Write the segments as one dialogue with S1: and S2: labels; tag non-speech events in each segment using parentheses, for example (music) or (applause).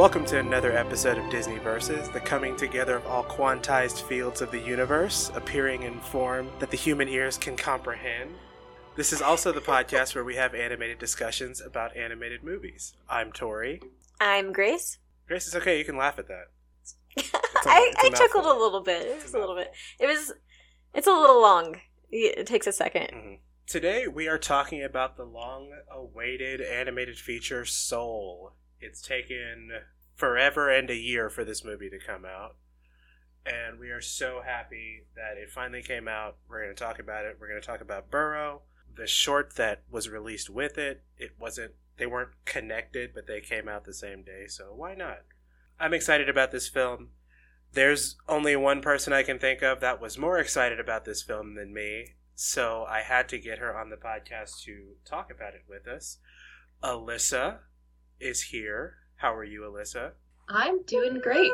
S1: Welcome to another episode of Disney Versus, the coming together of all quantized fields of the universe, appearing in form that the human ears can comprehend. This is also the podcast where we have animated discussions about animated movies. I'm Tori.
S2: I'm Grace.
S1: Grace, it's okay. You can laugh at that.
S2: I, (laughs)
S1: it's a
S2: I chuckled a little bit. It was a little bit. It was. It's a little long. It takes a second.
S1: Mhm. Today we are talking about the long-awaited animated feature Soul. It's taken forever and a year for this movie to come out, and we are so happy that it finally came out. We're going to talk about it. We're going to talk about Burrow, the short that was released with it. It wasn't. They weren't connected, but they came out the same day, so why not? I'm excited about this film. There's only one person I can think of that was more excited about this film than me, so I had to get her on the podcast to talk about it with us. Alyssa is here. How are you, Alyssa?
S3: I'm doing great.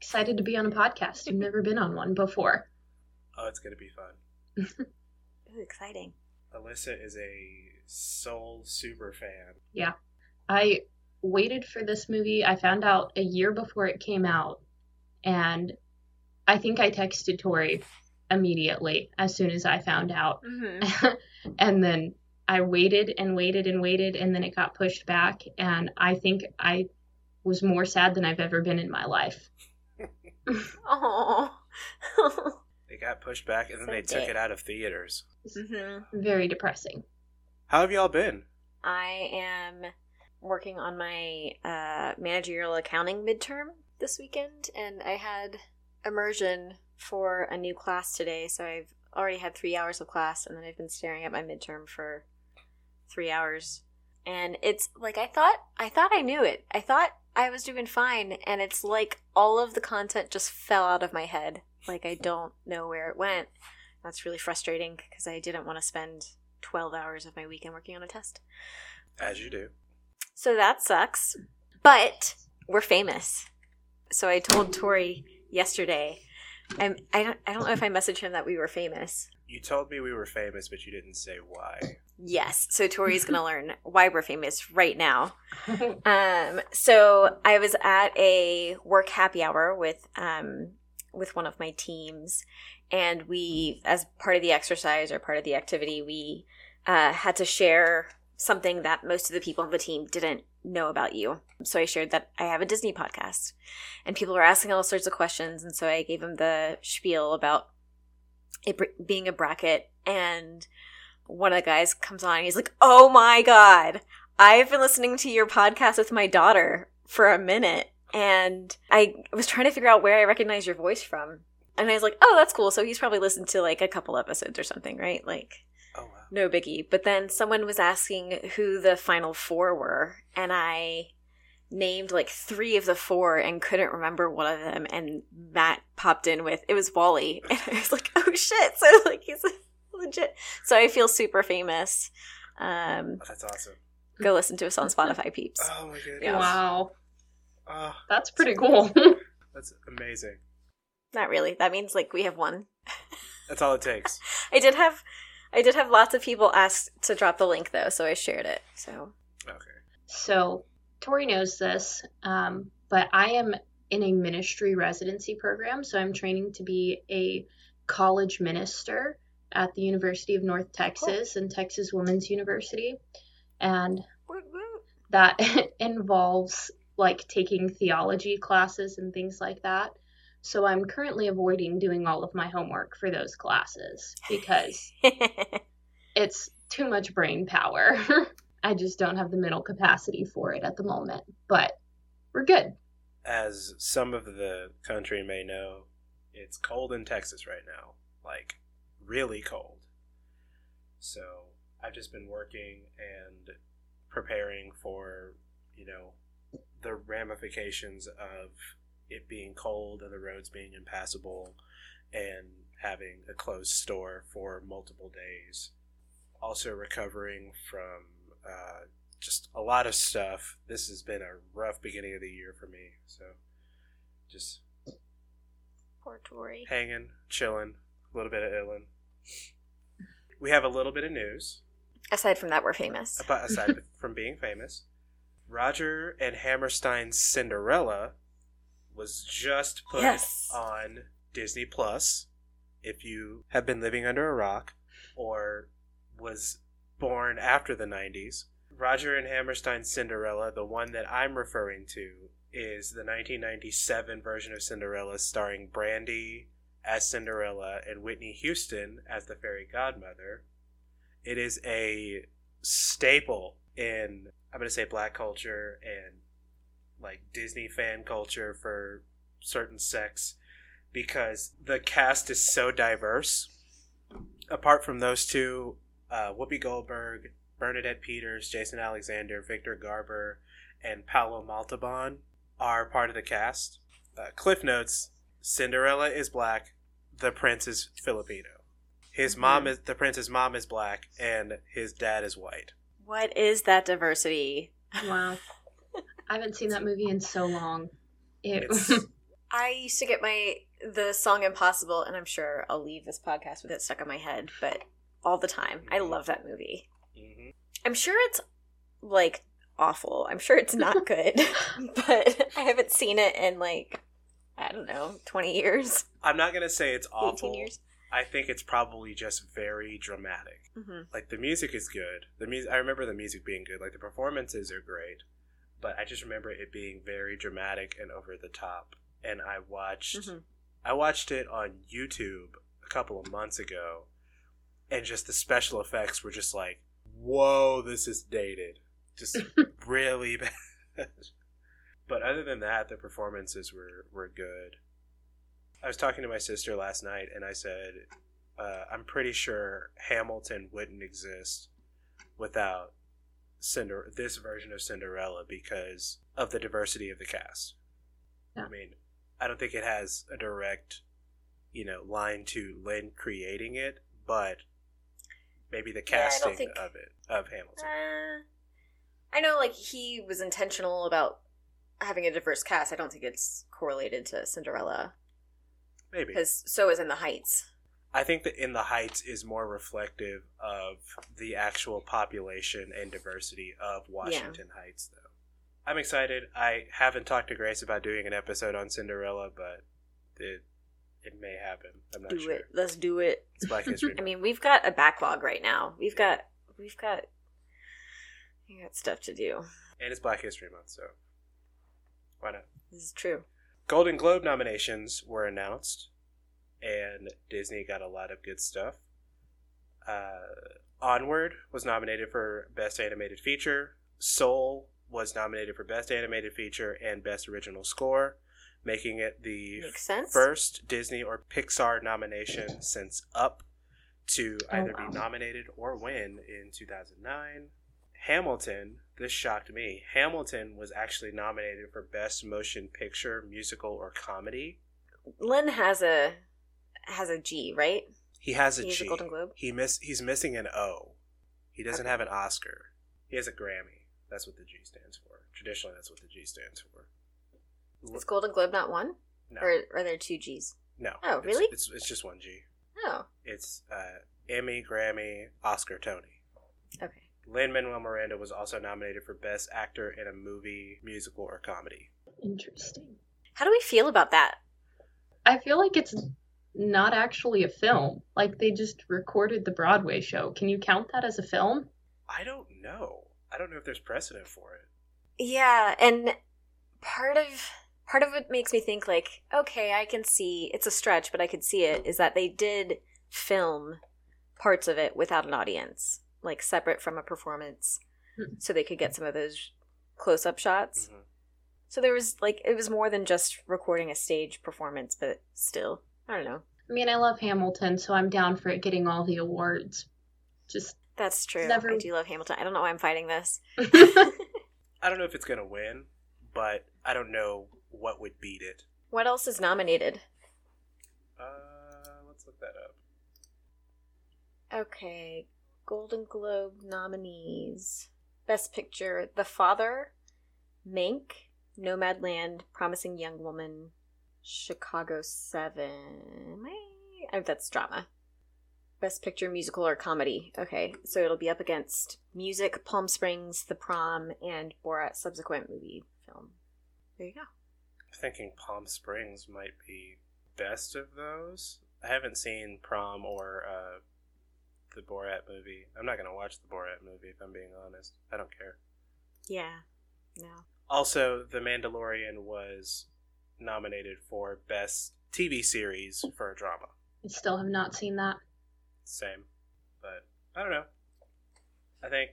S3: Excited to be on a podcast. I've never been on one before.
S1: Oh, it's going to be fun. (laughs)
S2: Ooh, exciting.
S1: Alyssa is a Soul super fan. Yeah.
S3: I waited for this movie. I found out a year before it came out, and I think I texted Tori immediately as soon as I found out.
S2: Mm-hmm. (laughs)
S3: and then I waited and waited and waited, and then it got pushed back. And I think I was more sad than I've ever been in my life. (laughs)
S2: Oh.
S1: They got pushed back and then they took it out of theaters.
S2: hmm
S3: Very depressing.
S1: How have y'all been?
S2: I am working on my uh, managerial accounting midterm this weekend, and I had immersion for a new class today. So I've already had three hours of class, and then I've been staring at my midterm for three hours. And it's like I thought. I thought I knew it. I thought I was doing fine, and it's like all of the content just fell out of my head. Like I don't know where it went. That's really frustrating because I didn't want to spend 12 hours of my weekend working on a test.
S1: As you do.
S2: So that sucks. But we're famous. So I told Tori yesterday. I'm, I don't. I don't know if I messaged him that we were famous.
S1: You told me we were famous, but you didn't say why.
S2: Yes. So Tori's gonna (laughs) learn why we're famous right now. (laughs) Um. So I was at a work happy hour with um with one of my teams, and we, as part of the exercise or part of the activity, we uh, had to share something that most of the people on the team didn't know about you. So I shared that I have a Disney podcast, and people were asking all sorts of questions, and so I gave them the spiel about it being a bracket, and one of the guys comes on, and he's like, "Oh my god, I've been listening to your podcast with my daughter for a minute." And I was trying to figure out where I recognize your voice from. And I was like, oh, that's cool. So he's probably listened to like a couple episodes or something, right? Like,
S1: Oh, wow.
S2: no biggie. But then someone was asking who the final four were, and I named like three of the four and couldn't remember one of them. And Matt popped in with it was WALL-E, (laughs) and I was like, oh shit! So like he's legit. So I feel super famous. Um,
S1: That's awesome.
S2: go listen to us on Spotify, peeps.
S1: Oh, my goodness.
S2: Yeah.
S3: Wow.
S1: Oh,
S3: That's pretty cool. (laughs)
S1: that's amazing.
S2: Not really. That means like we have one.
S1: That's all it takes. (laughs)
S2: I did have, I did have lots of people ask to drop the link though, so I shared it. So
S1: Okay.
S3: So Tori knows this, um, but I am in a ministry residency program. So I'm training to be a college minister at the University of North Texas and Texas Women's University. And that (laughs) involves like taking theology classes and things like that. So I'm currently avoiding doing all of my homework for those classes because (laughs) it's too much brain power. (laughs) I just don't have the mental capacity for it at the moment, but we're good.
S1: As some of the country may know, it's cold in Texas right now. Like, really cold. So, I've just been working and preparing for, you know, the ramifications of it being cold and the roads being impassable and having a closed store for multiple days. Also, recovering from uh, just a lot of stuff. This has been a rough beginning of the year for me. So, just
S2: Poor Tori.
S1: hanging, chilling, a little bit of illin. We have a little bit of news,
S2: Aside from that, we're famous.
S1: but aside (laughs) from being famous. Rodgers and Hammerstein's Cinderella was just put
S2: Yes.
S1: on Disney Plus. If you have been living under a rock or was born after the 90s, Rodgers and Hammerstein's Cinderella, the one that I'm referring to, is the 1997 version of Cinderella starring Brandy as Cinderella and Whitney Houston as the fairy godmother. It is a staple in I'm gonna say black culture and like Disney fan culture for certain sects because the cast is so diverse. Apart from those two, uh, Whoopi Goldberg, Bernadette Peters, Jason Alexander, Victor Garber, and Paolo Montalban are part of the cast. Uh, Cliff notes: Cinderella is black, the prince is Filipino. His mom is the prince's mom is black, and his dad is white.
S2: What is that diversity?
S3: Wow. I haven't seen that movie in so long. It, (laughs)
S2: I used to get my the song Impossible, and I'm sure I'll leave this podcast with it stuck in my head, but all the time. I love that movie.
S1: Mhm.
S2: I'm sure it's like awful. I'm sure it's not (laughs) good, (laughs) but I haven't seen it in like I don't know, 20 years,
S1: I'm not gonna say it's
S2: 18
S1: awful.
S2: years.
S1: I think it's probably just very dramatic.
S2: hmm
S1: Like the music is good. The music I remember the music being good. Like the performances are great, but I just remember it being very dramatic and over the top. And I watched
S2: Mhm.
S1: I watched it on YouTube a couple of months ago, and just the special effects were just like, "Whoa, this is dated." Just (laughs) really bad. But other than that, the performances were were good. I was talking to my sister last night, and I said, uh, "I'm pretty sure Hamilton wouldn't exist without Cinder this version of Cinderella because of the diversity of the cast."
S3: Yeah.
S1: I mean, I don't think it has a direct, you know, line to Lin creating it, but maybe the
S2: Yeah,
S1: casting
S2: think-
S1: of it of Hamilton.
S2: Uh, I know, like he was intentional about having a diverse cast. I don't think it's correlated to Cinderella
S1: maybe
S2: because so is In the Heights.
S1: I think that In the Heights is more reflective of the actual population and diversity of Washington Heights, though. I'm excited. I haven't talked to Grace about doing an episode on Cinderella, but it it may happen. I'm not
S2: Do
S1: sure.
S2: it. Let's do it.
S1: It's Black History (laughs)
S2: I mean, we've got a backlog right now. We've got we've got we got stuff to do.
S1: and it's Black History Month, so why not?
S2: This is true.
S1: Golden Globe nominations were announced, and Disney got a lot of good stuff. Uh, Onward was nominated for Best Animated Feature. Soul was nominated for Best Animated Feature and Best Original Score, making it the first Disney or Pixar nomination since Up to
S3: Oh,
S1: either
S3: wow.
S1: be nominated or win in 2009. Hamilton, this shocked me. Hamilton was actually nominated for Best Motion Picture, Musical, or Comedy.
S2: Lin has a has a G, right?
S1: He has a
S2: He has a
S1: G.
S2: Golden Globe?
S1: He miss he's missing an O. He doesn't
S2: Okay.
S1: have an Oscar. He has a Grammy. That's what the G stands for. Traditionally, that's what the G stands for.
S2: Is Golden Globe not one?
S1: No,
S2: Or are there two G's?
S1: no.
S2: Oh,
S1: It's-
S2: really?
S1: It's, it's just one G.
S2: Oh,
S1: It's uh, Emmy, Grammy, Oscar, Tony.
S2: okay.
S1: Lin Manuel Miranda was also nominated for Best Actor in a Movie, Musical, or Comedy.
S3: interesting.
S2: How do we feel about that?
S3: I feel like it's not actually a film. Like they just recorded the Broadway show. Can you count that as a film?
S1: I don't know. I don't know if there's precedent for it.
S2: Yeah, and part of part of what makes me think like, okay, I can see it's a stretch, but I could see it is that they did film parts of it without an audience, like separate from a performance,
S3: Hmm.
S2: so they could get some of those close up shots.
S1: Mhm.
S2: So there was like it was more than just recording a stage performance, but still, I don't know.
S3: I mean, I love Hamilton, so I'm down for it getting all the awards. Just
S2: That's true.
S3: Never-
S2: I do love Hamilton. I don't know why I'm fighting this. (laughs)
S1: I don't know if it's going to win, but I don't know what would beat it.
S2: What else is nominated?
S1: Uh, let's look that up.
S2: Okay, Golden Globe nominees: Best Picture, The Father, Mank, Nomadland, Promising Young Woman, Chicago Seven. Eh, that's drama. Best Picture Musical or Comedy. Okay, so it'll be up against Music, Palm Springs, The Prom, and Borat's subsequent movie film. There you go.
S1: I'm thinking Palm Springs might be best of those. I haven't seen Prom or uh, the Borat movie. I'm not going to watch the Borat movie if I'm being honest. I don't care.
S2: Yeah. No.
S1: Also, The Mandalorian was nominated for Best TV Series for a Drama.
S3: I still have not seen that.
S1: Same. But I don't know. I think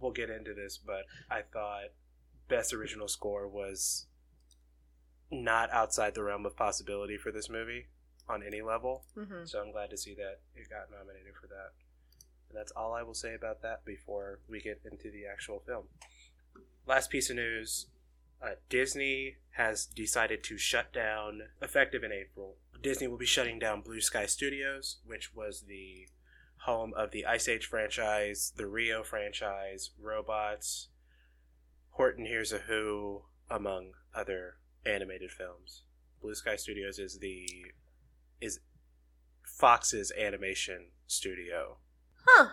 S1: we'll get into this, but I thought Best Original Score was not outside the realm of possibility for this movie on any level.
S2: Mm-hmm.
S1: So I'm glad to see that it got nominated for that. And that's all I will say about that before we get into the actual film. Last piece of news uh, Disney has decided to shut down, effective in April, Disney will be shutting down Blue Sky Studios, which was the home of the Ice Age franchise, the Rio franchise, Robots, Horton Hears a Who, among other animated films. Blue Sky Studios is the is Fox's animation studio.
S2: Huh.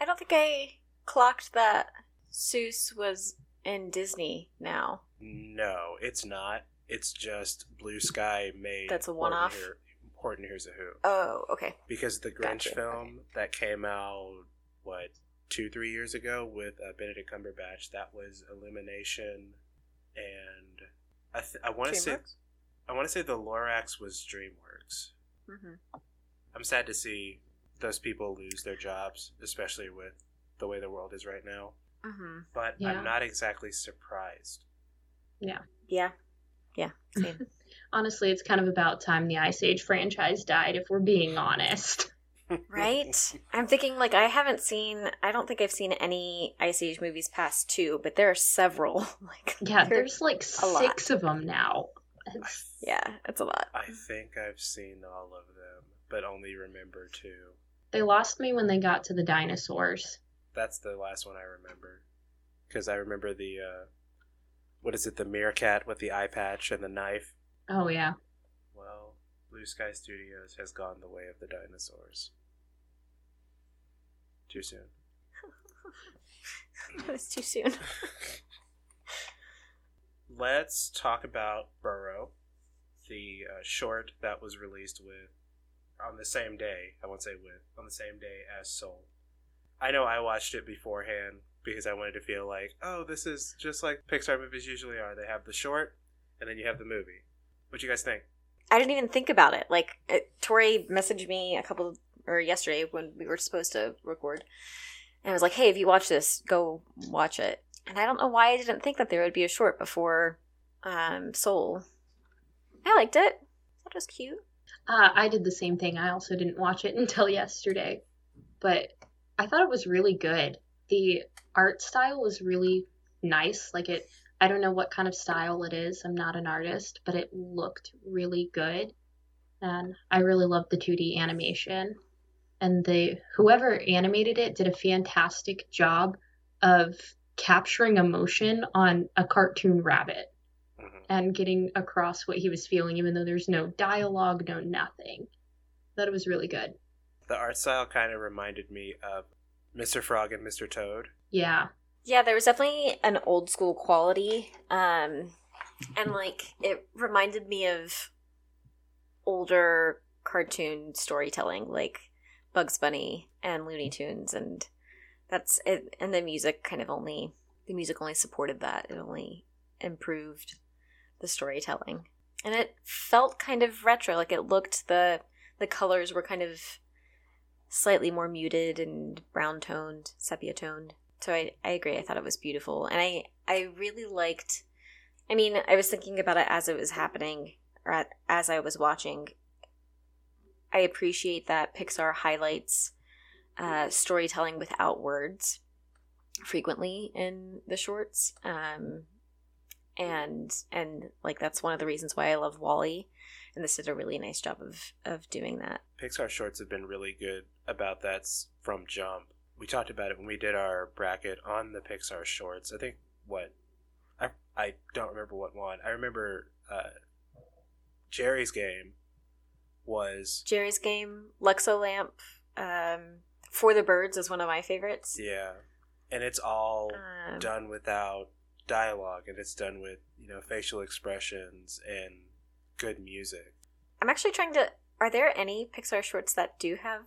S2: I don't think I clocked that Seuss was in Disney now.
S1: No, it's not. It's just Blue Sky made.
S2: That's a one-off?
S1: Hear- Horton Hears a Who.
S2: Oh, okay.
S1: Because the Grinch
S2: Gotcha,
S1: film that came out, what, two, three years ago with uh, Benedict Cumberbatch, that was Illumination, and I, th- I want to say I want to say the Lorax was DreamWorks.
S2: Mm-hmm.
S1: I'm sad to see those people lose their jobs, especially with the way the world is right now.
S2: Mm-hmm.
S1: But
S3: Yeah.
S1: I'm not exactly surprised.
S2: Yeah. Yeah. Same. (laughs)
S3: Honestly, it's kind of about time the Ice Age franchise died, if we're being honest. (laughs)
S2: right? I'm thinking like I haven't seen. I don't think I've seen any Ice Age movies past two, but there are several. (laughs) like
S3: Yeah,
S2: there-
S3: there's like
S2: a lot.
S3: six of them now. It's-
S2: yeah, it's a lot.
S1: I think I've seen all of them, but only remember two.
S3: They lost me when they got to the dinosaurs.
S1: That's the last one I remember. Because I remember the, uh, what is it, the meerkat with the eye patch and the knife?
S3: Oh yeah.
S1: Well, Blue Sky Studios has gone the way of the dinosaurs. Too soon. (laughs)
S2: it was too soon. (laughs)
S1: Let's talk about Burrow, the uh, short that was released with on the same day. I won't say with on the same day as Soul. I know I watched it beforehand because I wanted to feel like, oh, this is just like Pixar movies usually are. They have the short, and then you have the movie. What you guys think?
S2: I didn't even think about it. Like it, Tori messaged me a couple or yesterday when we were supposed to record, and I was like, "Hey, if you watch this, go watch it." And I don't know why I didn't think that there would be a short before um, Soul. I liked it. That was cute.
S3: Uh, I did the same thing. I also didn't watch it (laughs) until yesterday, but I thought it was really good. The art style was really nice. Like it, I don't know what kind of style it is. I'm not an artist, but it looked really good, and I really loved the 2D animation. And the whoever animated it did a fantastic job of capturing emotion on a cartoon rabbit. And getting across what he was feeling, even though there's no dialogue, no nothing. That was really good.
S1: The art style kind of reminded me of Mr. Frog and Mr. Toad.
S3: Yeah.
S2: Yeah, there was definitely an old school quality. Um and like it reminded me of older cartoon storytelling like Bugs Bunny and Looney Tunes and that's it and the music kind of only the music only supported that. It only improved the storytelling. And it felt kind of retro, like it looked the the colors were kind of slightly more muted and brown toned, sepia toned. So I, I agree. I thought it was beautiful. And I, I really liked, I mean, I was thinking about it as it was happening, or as I was watching. I appreciate that Pixar highlights uh, storytelling without words frequently in the shorts. Um, and and like that's one of the reasons why I love WALL-E, and this did a really nice job of of doing that.
S1: Pixar shorts have been really good about that from Jump. We talked about it when we did our bracket on the Pixar shorts. I think what I I don't remember what one. I remember uh, Geri's game was
S2: Geri's Game, Luxo Lamp, um, For the Birds is one of my favorites.
S1: Yeah, and it's all
S2: Um,
S1: done without dialogue, and it's done with you know facial expressions and good music.
S2: I'm actually trying to. Are there any Pixar shorts that do have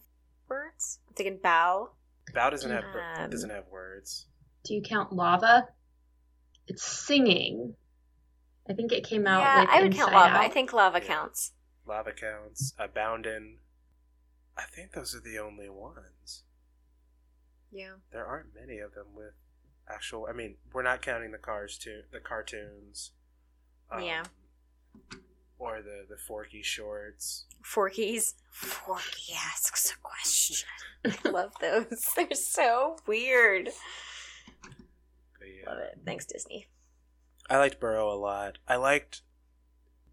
S2: words? I'm thinking Bao.
S1: Bao doesn't have
S2: Um,
S1: doesn't have words.
S3: Do you count lava? It's singing. I think it came out.
S2: yeah,
S3: with
S2: I would count
S3: Inside
S2: Lava. I think Lava
S1: Yeah.
S2: counts.
S1: Lava counts. Aboundin. I think those are the only ones.
S2: Yeah.
S1: There aren't many of them with actual. I mean, we're not counting the cars too. The cartoons. um,
S2: Yeah.
S1: Or the the Forky shorts.
S2: Forkies. Forky asks a question. I love those. (laughs) They're so weird.
S1: Yeah.
S2: Love it. Thanks, Disney.
S1: I liked Burrow a lot. I liked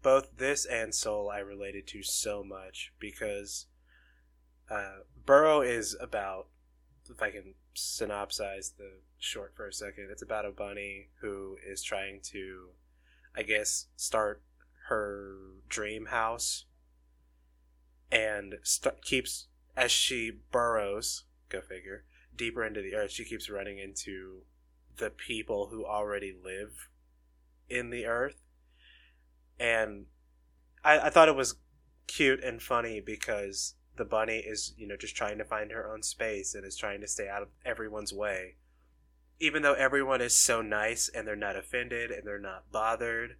S1: both this and Soul. I related to so much because uh, Burrow is about, if I can synopsize the short for a second, it's about a bunny who is trying to, I guess, start her dream house and st- keeps as she burrows. Go figure. Deeper into the earth, she keeps running into the people who already live in the earth and I, I thought it was cute and funny because the bunny is you know just trying to find her own space and is trying to stay out of everyone's way. Even though everyone is so nice and they're not offended and they're not bothered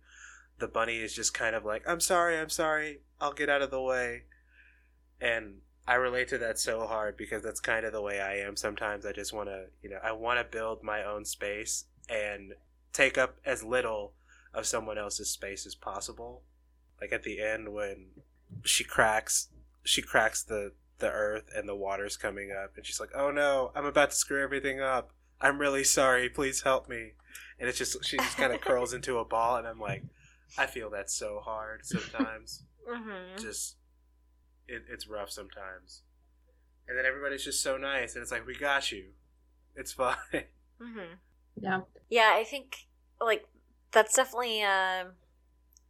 S1: the bunny is just kind of like i'm sorry i'm sorry i'll get out of the way. And i relate to that so hard because that's kind of the way i am sometimes. I just want to you know i want to build my own space and take up as little of someone else's space as possible. Like at the end when she cracks she cracks the the earth and the water's coming up and she's like, "Oh no, I'm about to screw everything up. I'm really sorry. Please help me." And it's just she just kind of (laughs) curls into a ball and I'm like, I feel that so hard sometimes.
S2: Mm-hmm.
S1: just it, it's rough sometimes. And then everybody's just so nice and it's like, "We got you. It's (laughs) fine."
S2: Mm-hmm.
S3: Yeah.
S2: Yeah, I think like that's definitely um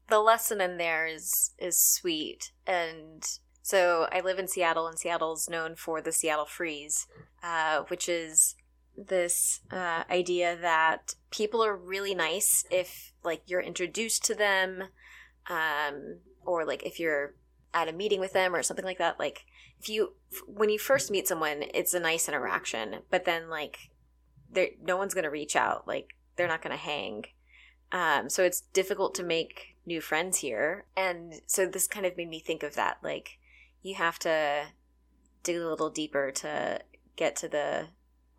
S2: the lesson in there is is sweet and so I live in Seattle and Seattle's known for the Seattle freeze, uh, which is this uh, idea that people are really nice if like you're introduced to them um, or like if you're at a meeting with them or something like that. Like if you when you first meet someone it's a nice interaction but then like there no one's to reach out. Like they're not to hang. Um, so it's difficult to make new friends here. And so this kind of made me think of that like you have to dig a little deeper to get to the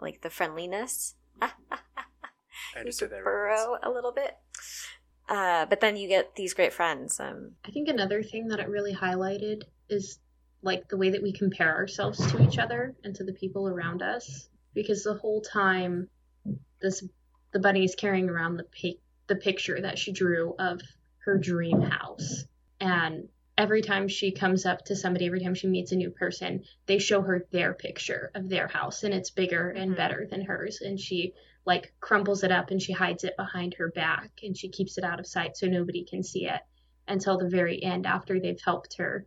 S2: like the friendliness (laughs)
S1: I
S2: you
S1: understood
S2: could
S1: that. reference.
S2: burrow a little bit uh, but then you get these great friends um,
S3: I think another thing that it really highlighted is like the way that we compare ourselves to each other and to the people around us. Because the whole time, this the bunny is carrying around the pic- the picture that she drew of her dream house, and every time she comes up to somebody, every time she meets a new person, they show her their picture of their house, and it's bigger and
S2: Mhm.
S3: better than hers, and she like crumples it up and she hides it behind her back and she keeps it out of sight so nobody can see it until the very end after they've helped her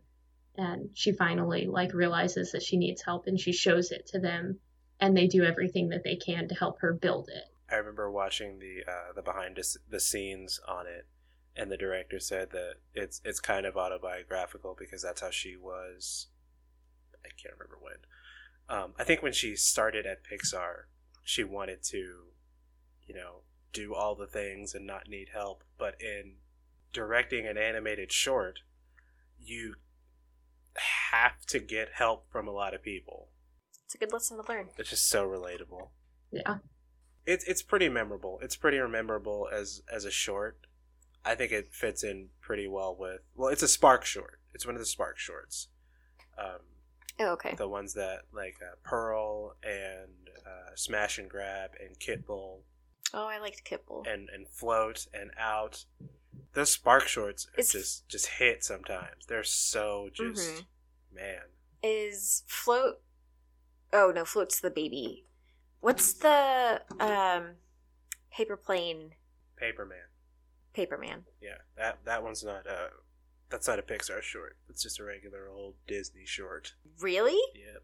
S3: and she finally like realizes that she needs help and she shows it to them and they do everything that they can to help her build it
S1: I remember watching the uh, the behind the, the scenes on it, and the director said that it's it's kind of autobiographical because that's how she was. I can't remember when. Um, I think when she started at Pixar, she wanted to, you know, do all the things and not need help. But in directing an animated short, you have to get help from a lot of people.
S2: it's a good lesson to learn
S1: It's just so relatable
S3: yeah
S1: it's it's pretty memorable. It's pretty memorable as as a short. I think it fits in pretty well with. Well, it's a Spark short. It's one of the Spark shorts. Um,
S2: oh, okay
S1: the ones that like uh, Pearl and uh, Smash and Grab and Kitbull
S2: oh i liked Kitbull
S1: and and Float and Out. Those Spark shorts just just hit sometimes. They're so just
S2: Mhm.
S1: man.
S2: is float oh no float's the baby what's the um paper plane
S1: Paperman.
S2: Paperman
S1: Yeah, that that one's not uh that's not a Pixar short. It's just a regular old Disney short.
S2: really
S1: Yep.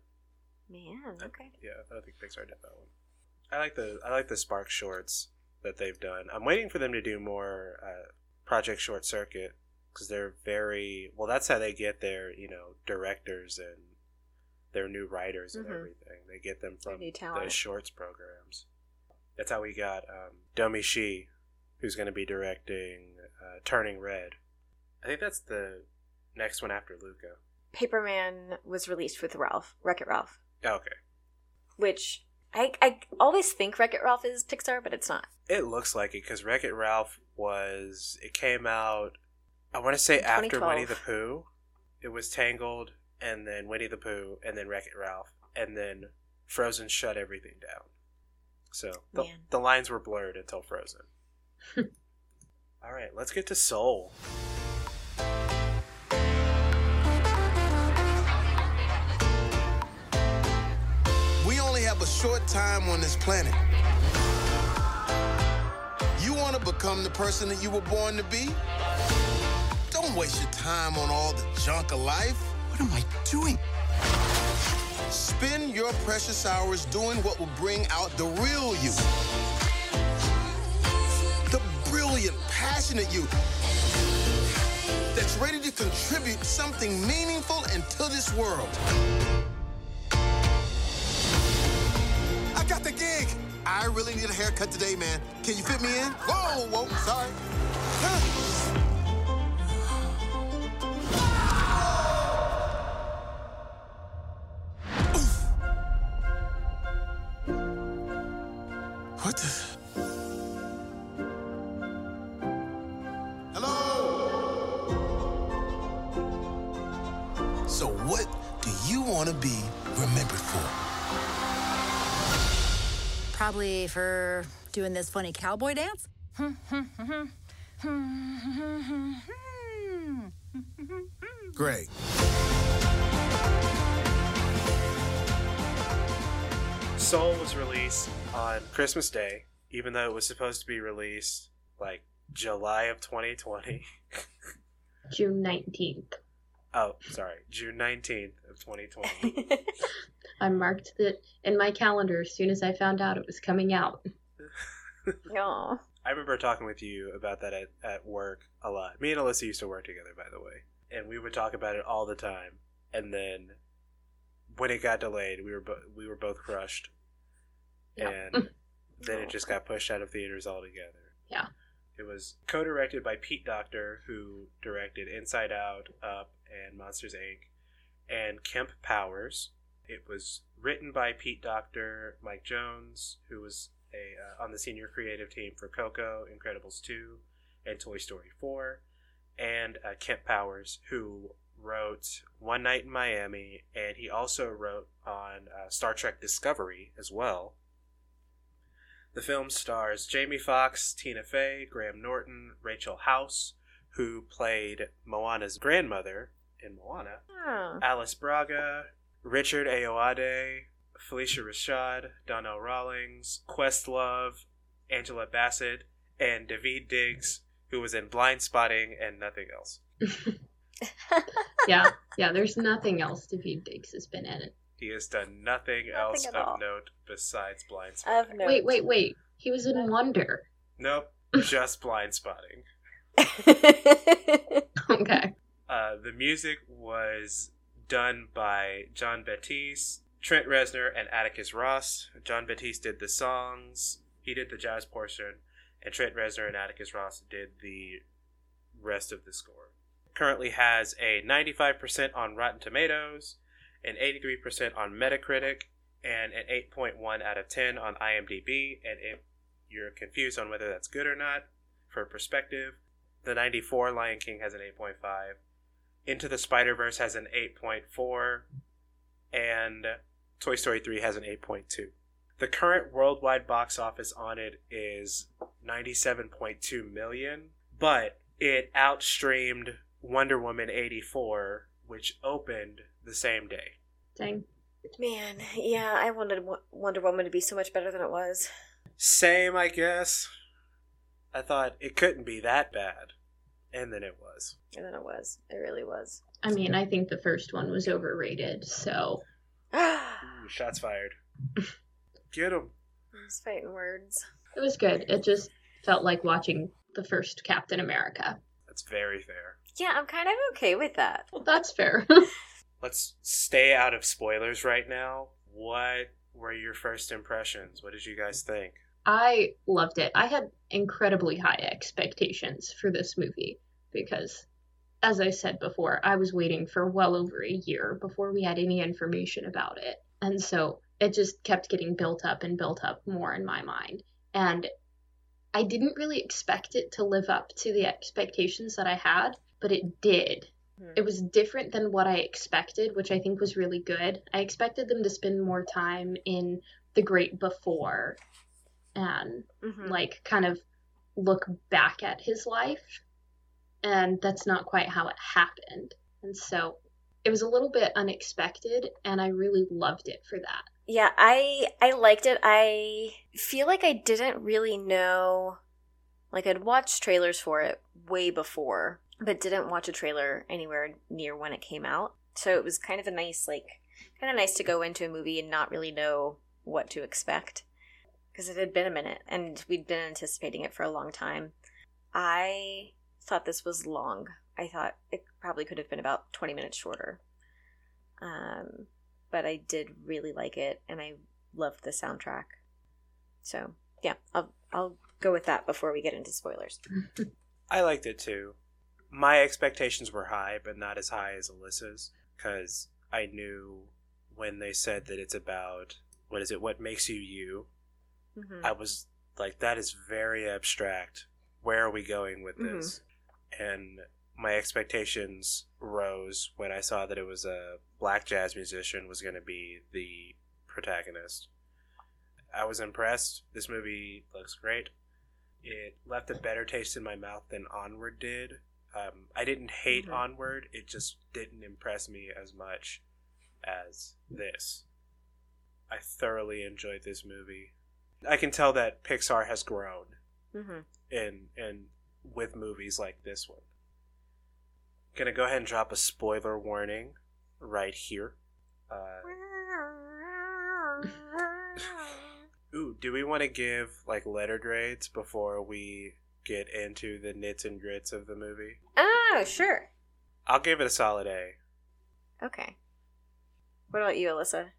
S2: Man, okay.
S1: Yeah, I don't think Pixar did that one. I like the I like the Spark shorts that they've done. I'm waiting for them to do more uh, Project Short Circuit because they're very well. That's how they get their you know directors and their new writers and
S2: Mhm.
S1: everything. They get them from the shorts programs. That's how we got um, Domee Shi, who's going to be directing uh, Turning Red. I think that's the next one after Luca.
S2: Paperman was released with Ralph, Wreck It Ralph,
S1: Oh, okay.
S2: which I, I always think Wreck It Ralph is Pixar, but it's not.
S1: It looks like it because Wreck It Ralph was. It came out. I want to say after Winnie the Pooh. It was Tangled, and then Winnie the Pooh, and then Wreck It Ralph, and then Frozen shut everything down. So the,
S2: Man.
S1: the lines were blurred until Frozen. (laughs) All right, let's get to Soul.
S4: We only have a short time on this planet. You want to become the person that you were born to be? Don't waste your time on all the junk of life. What am I doing? Spend your precious hours doing what will bring out the real you. Brilliant, passionate youth that's ready to contribute something meaningful into this world. I got the gig. I really need a haircut today, man. Can you fit me in? Whoa, whoa, sorry. Oof.
S5: Probably for doing this funny cowboy dance.
S4: Great.
S1: Soul was released on Christmas Day, even though it was supposed to be released like July of 2020.
S3: June 19th.
S1: Oh, sorry, June 19th of 2020. (laughs)
S3: I marked it in my calendar as soon as I found out it was coming out. (laughs)
S2: Aw.
S1: I remember talking with you about that at, at work a lot. Me and Alyssa used to work together, by the way, and we would talk about it all the time. And then when it got delayed, we were bo- we were both crushed,
S3: Yeah.
S1: and (laughs) then it oh. just got pushed out of theaters altogether.
S3: Yeah.
S1: It was co-directed by Pete Docter, who directed Inside Out, Up, and Monsters Inc., and Kemp Powers. It was written by Pete Docter, Mike Jones, who was a uh, on the senior creative team for Coco, Incredibles 2, and Toy Story 4, and uh, Kemp Powers, who wrote One Night in Miami, and he also wrote on uh, Star Trek Discovery as well. The film stars Jamie Foxx, Tina Fey, Graham Norton, Rachel House, who played Moana's grandmother in Moana,
S2: Oh.
S1: Alice Braga, Richard Ayoade, Phylicia Rashad, Donnell Rawlings, Questlove, Angela Bassett, and Daveed Diggs, who was in Blindspotting and nothing else. (laughs)
S3: Yeah, yeah, there's nothing else Daveed Diggs has been in it.
S1: He has done nothing, else of
S2: all.
S1: note besides
S2: Blindspotting.
S3: Wait, wait, wait. He was in Wonder.
S1: Nope, (laughs) just Blindspotting. (laughs)
S3: Okay.
S1: Uh, the music was done by Jon Batiste, Trent Reznor, and Atticus Ross. Jon Batiste did the songs, he did the jazz portion, and Trent Reznor and Atticus Ross did the rest of the score. Currently has a 95% on Rotten Tomatoes, an 83% on Metacritic, and an 8.1 out of 10 on IMDb. And if you're confused on whether that's good or not, for perspective, the 94 Lion King has an 8.5. Into the Spider Verse has an 8.4, and Toy Story 3 has an 8.2. The current worldwide box office on it is 97.2 million, but it outstreamed Wonder Woman 84, which opened the same day.
S3: Dang.
S2: Man, yeah, I wanted Wonder Woman to be so much better than it was.
S1: Same, I guess. I thought it couldn't be that bad, and then it was.
S2: And then it was. It really was.
S3: I mean, I think the first one was overrated, so (gasps)
S1: Ooh, shots fired. (laughs) Get him.
S2: Those fighting words.
S3: It was good. It just felt like watching the first Captain America.
S1: That's very fair.
S2: Yeah, I'm kind of okay with that.
S3: Well, that's fair. (laughs)
S1: Let's stay out of spoilers right now. What were your first impressions? What did you guys think?
S3: I loved it. I had incredibly high expectations for this movie because, as I said before, I was waiting for well over a year before we had any information about it. And so it just kept getting built up and built up more in my mind. And I didn't really expect it to live up to the expectations that I had, but it did. Hmm. It was different than what I expected, which I think was really good. I expected them to spend more time in the great before and
S2: Mhm.
S3: like kind of look back at his life and that's not quite how it happened and so it was a little bit unexpected and i really loved it for that
S2: Yeah, I I liked it. I feel like I didn't really know like I'd watched trailers for it way before, but didn't watch a trailer anywhere near when it came out. So it was kind of a nice like kind of nice to go into a movie and not really know what to expect because it had been a minute and we'd been anticipating it for a long time. I thought this was long. I thought it probably could have been about 20 minutes shorter. Um but I did really like it and I loved the soundtrack. So yeah, I'll I'll go with that before we get into spoilers. (laughs)
S1: I liked it too. My expectations were high, but not as high as Alyssa's, because I knew when they said that it's about what is it, what makes you you.
S2: Mhm.
S1: I was like, that is very abstract. Where are we going with this? And my expectations rose when I saw that it was a black jazz musician was going to be the protagonist. I was impressed. This movie looks great. It left a better taste in my mouth than Onward did. Um, I didn't hate
S2: Mhm.
S1: Onward. It just didn't impress me as much as this. I thoroughly enjoyed this movie. I can tell that Pixar has grown
S2: Mhm.
S1: in in with movies like this one. Gonna go ahead and drop a spoiler warning right here. Uh, (laughs) ooh, do we want to give like letter grades before we get into the nits and grits of the movie?
S2: Oh, sure.
S1: I'll give it a solid A.
S2: Okay. What about you, Alyssa?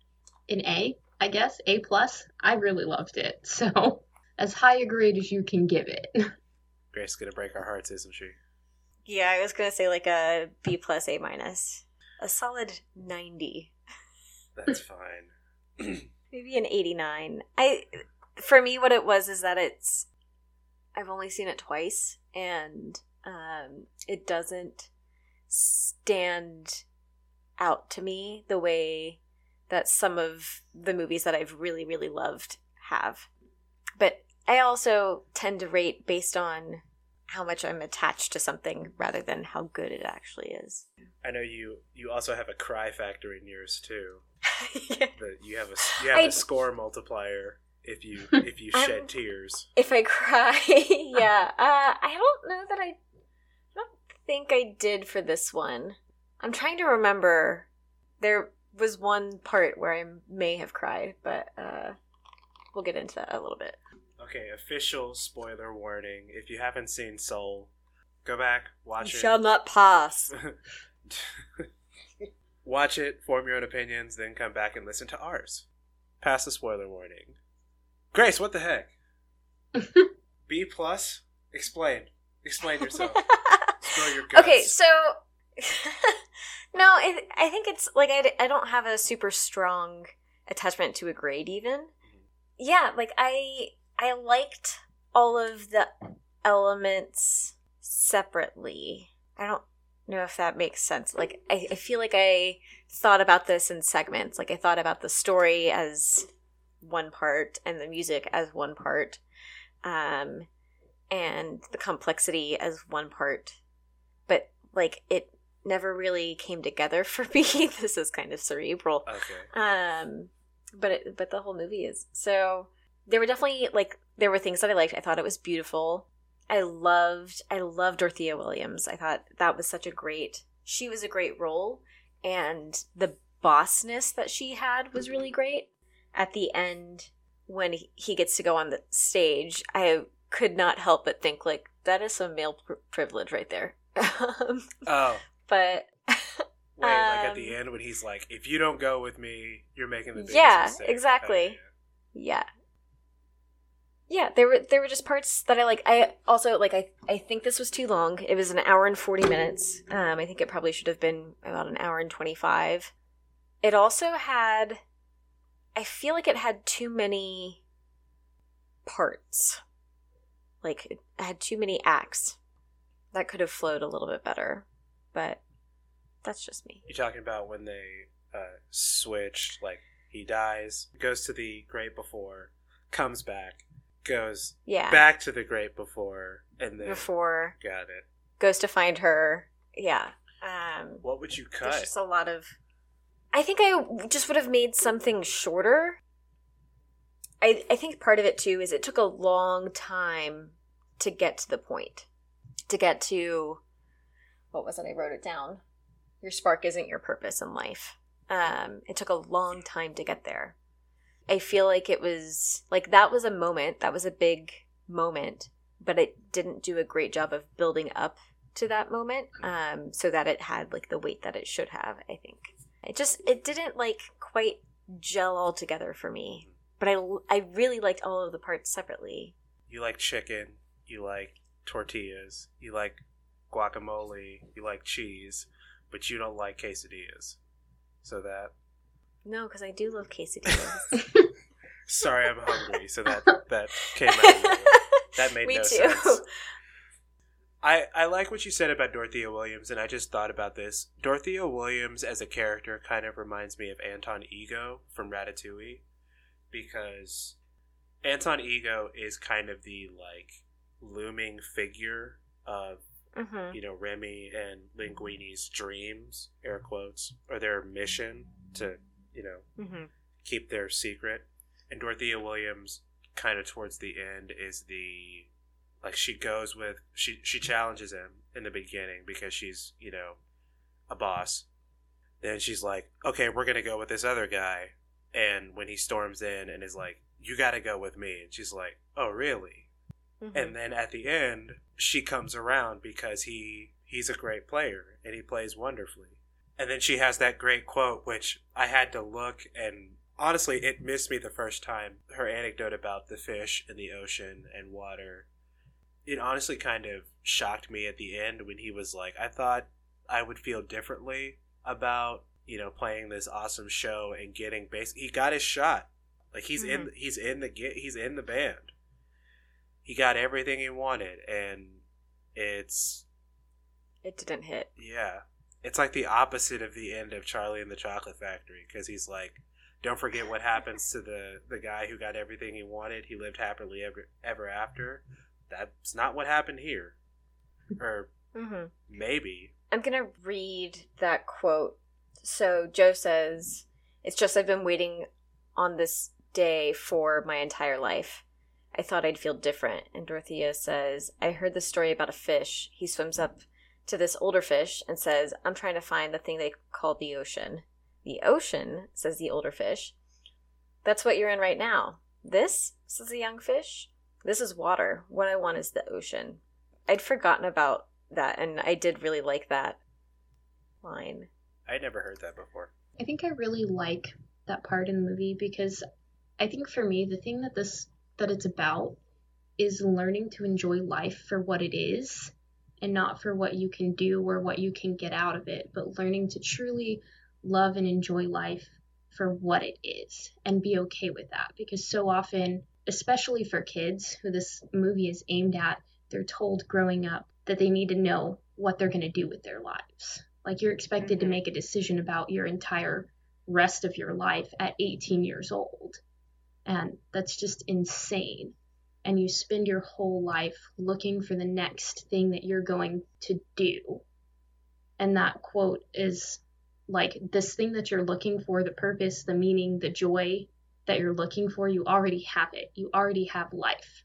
S3: an a i guess a plus i really loved it (laughs) so as high a grade as you can give it (laughs)
S1: Grace is gonna break our hearts, isn't she?
S2: Yeah, I was gonna say like a B plus A minus. A solid ninety.
S1: That's (laughs) fine. (clears throat)
S2: Maybe an eighty nine. I for me what it was is that it's I've only seen it twice and um it doesn't stand out to me the way that some of the movies that I've really, really loved have. But I also tend to rate based on how much I'm attached to something rather than how good it actually is.
S1: I know you. You also have a cry factor in yours too.
S2: Yeah. (laughs)
S1: That you have a you have
S2: I-
S1: a score multiplier if you (laughs) if you
S2: I'm-
S1: shed tears.
S2: If I cry, (laughs) yeah. Uh, I don't know that I, I don't think I did for this one. I'm trying to remember. There was one part where I may have cried, but uh, we'll get into that a little bit.
S1: Okay, official spoiler warning. If you haven't seen Soul, go back, watch
S2: you
S1: it.
S2: shall not pass. (laughs)
S1: watch it, form your own opinions, then come back and listen to ours. Pass the spoiler warning. Grace, what the heck? (laughs) B plus? Explain. Explain yourself. (laughs) Spill your guts.
S2: Okay, so (laughs) no, I, I think it's like I, I don't have a super strong attachment to a grade even. Yeah, like I I liked all of the elements separately. I don't know if that makes sense. Like I, I feel like I thought about this in segments. Like I thought about the story as one part and the music as one part. Um and the complexity as one part but like it never really came together for me. (laughs) this is kind of cerebral.
S1: Okay.
S2: Um, but it, but the whole movie is so. There were definitely like there were things that I liked. I thought it was beautiful. I loved I loved Dorothea Williams. I thought that was such a great. She was a great role, and the bossness that she had was really great. At the end, when he- gets to go on the stage, I could not help but think like that is some male pr- privilege right there. (laughs) Um,
S1: Oh,
S2: but (laughs)
S1: wait, like at the
S2: Um,
S1: end when he's like, "If you don't go with me, you're making the biggest
S2: Yeah,
S1: mistake."
S2: exactly.
S1: Oh,
S2: yeah. Yeah there were there were just parts that i like i also like i i think this was too long. It was an hour and 40 minutes. Um i think it probably should have been about an hour and 25 it also had i feel like it had too many parts. Like it had too many acts that could have flowed a little bit better but that's just me.
S1: You're talking about when they uh, switched, like he dies, goes to the great before, comes back, goes
S2: yeah.
S1: back to the great before, and then
S2: before.
S1: Got it.
S2: goes to find her. Yeah. Um
S1: What would you
S2: there's
S1: cut?
S2: just a lot of i think i just would have made something shorter. I, I think part of it too is it took a long time to get to the point to get to what was it? I wrote it down. Your spark isn't your purpose in life. Um, it took a long time to get there. I feel like it was like that was a moment that was a big moment but it didn't do a great job of building up to that moment um, so that it had like the weight that it should have i think. It just it didn't like quite gel all together for me but i i really liked all of the parts separately.
S1: You like chicken, you like tortillas, you like guacamole, you like cheese, but you don't like quesadillas. So that
S2: no because i do love quesadillas (laughs)
S1: sorry, I'm hungry. So that that came out. Of nowhere. (laughs) That made
S2: Me
S1: no
S2: too.
S1: sense. I, I like what you said about Dorothea Williams, and I just thought about this. Dorothea Williams as a character kind of reminds me of Anton Ego from Ratatouille, because Anton Ego is kind of the like looming figure of
S2: hmm
S1: you know Remy and Linguini's dreams, air quotes, or their mission to you know
S2: hmm
S1: keep their secret. And Dorothea Williams, kind of towards the end, is the like she goes with she she challenges him in the beginning because she's you know a boss. Then she's like, okay, we're gonna go with this other guy. And when he storms in and is like, you got to go with me, and she's like, oh really?
S2: Mm-hmm.
S1: And then at the end, she comes around because he he's a great player and he plays wonderfully. And then she has that great quote, which I had to look and honestly, it missed me the first time. Her anecdote about the fish in the ocean and water. It honestly kind of shocked me at the end when he was like, I thought I would feel differently about you know playing this awesome show and getting base. He got his shot. Like he's in he's in the he's in the band. He got everything he wanted, and it's
S2: it didn't hit
S1: yeah, it's like the opposite of the end of Charlie and the Chocolate Factory because he's like, don't forget what happens to the the guy who got everything he wanted. He lived happily ever ever after. That's not what happened here, or
S2: hmm
S1: maybe.
S2: I'm gonna read that quote. So Joe says, "It's just I've been waiting on this day for my entire life. I thought I'd feel different." And Dorothea says, "I heard the story about a fish. He swims up to this older fish and says, "I'm trying to find the thing they call the ocean." The ocean, says the older fish. That's what you're in right now. This, says the young fish. This is water. What I want is the ocean. I'd forgotten about that, and I did really like that line.
S1: I had never heard that before.
S3: I think I really like that part in the movie because I think for me the thing that this that it's about is learning to enjoy life for what it is and not for what you can do or what you can get out of it, but learning to truly love and enjoy life for what it is and be okay with that because so often especially for kids who this movie is aimed at they're told growing up that they need to know what they're going to do with their lives like you're expected to
S2: Mhm.
S3: make a decision about your entire rest of your life at 18 years old. And that's just insane. And you spend your whole life looking for the next thing that you're going to do. And that quote is like this thing that you're looking for, the purpose, the meaning, the joy that you're looking for, you already have it. You already have life.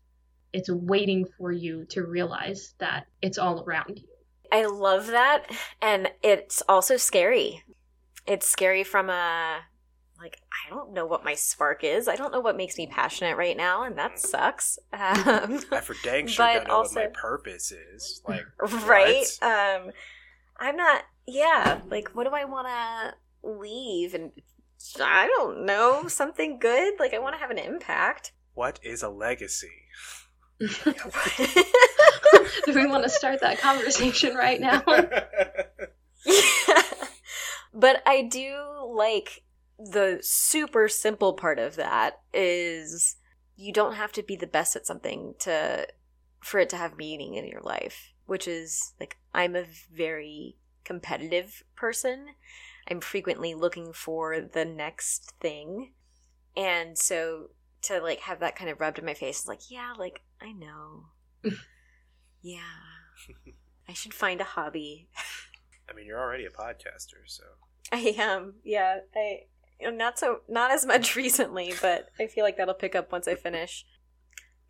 S3: It's waiting for you to realize that it's all around you.
S2: I love that, and it's also scary. it's scary from a like I don't know what my spark is. I don't know what makes me passionate right now, and that sucks. (laughs) Um,
S1: I for dang sure
S2: But
S1: don't know
S2: also-
S1: what my purpose is. Like, (laughs)
S2: right?
S1: what?
S2: Um, I'm not. Yeah, like what do I want to leave? And I don't know something good. Like I want to have an impact.
S1: What is a legacy?
S3: Do (laughs) we want to start that conversation right now?
S2: Yeah. But I do like the super simple part of that is you don't have to be the best at something to for it to have meaning in your life, which is like I'm a very competitive person. I'm frequently looking for the next thing. And so to like have that kind of rubbed in my face is like, yeah, like I know. (laughs) yeah. I should find a hobby.
S1: I mean, you're already a podcaster, so (laughs)
S2: I am. Yeah, I you know, not so not as much (laughs) recently, but I feel like that'll pick up once I finish.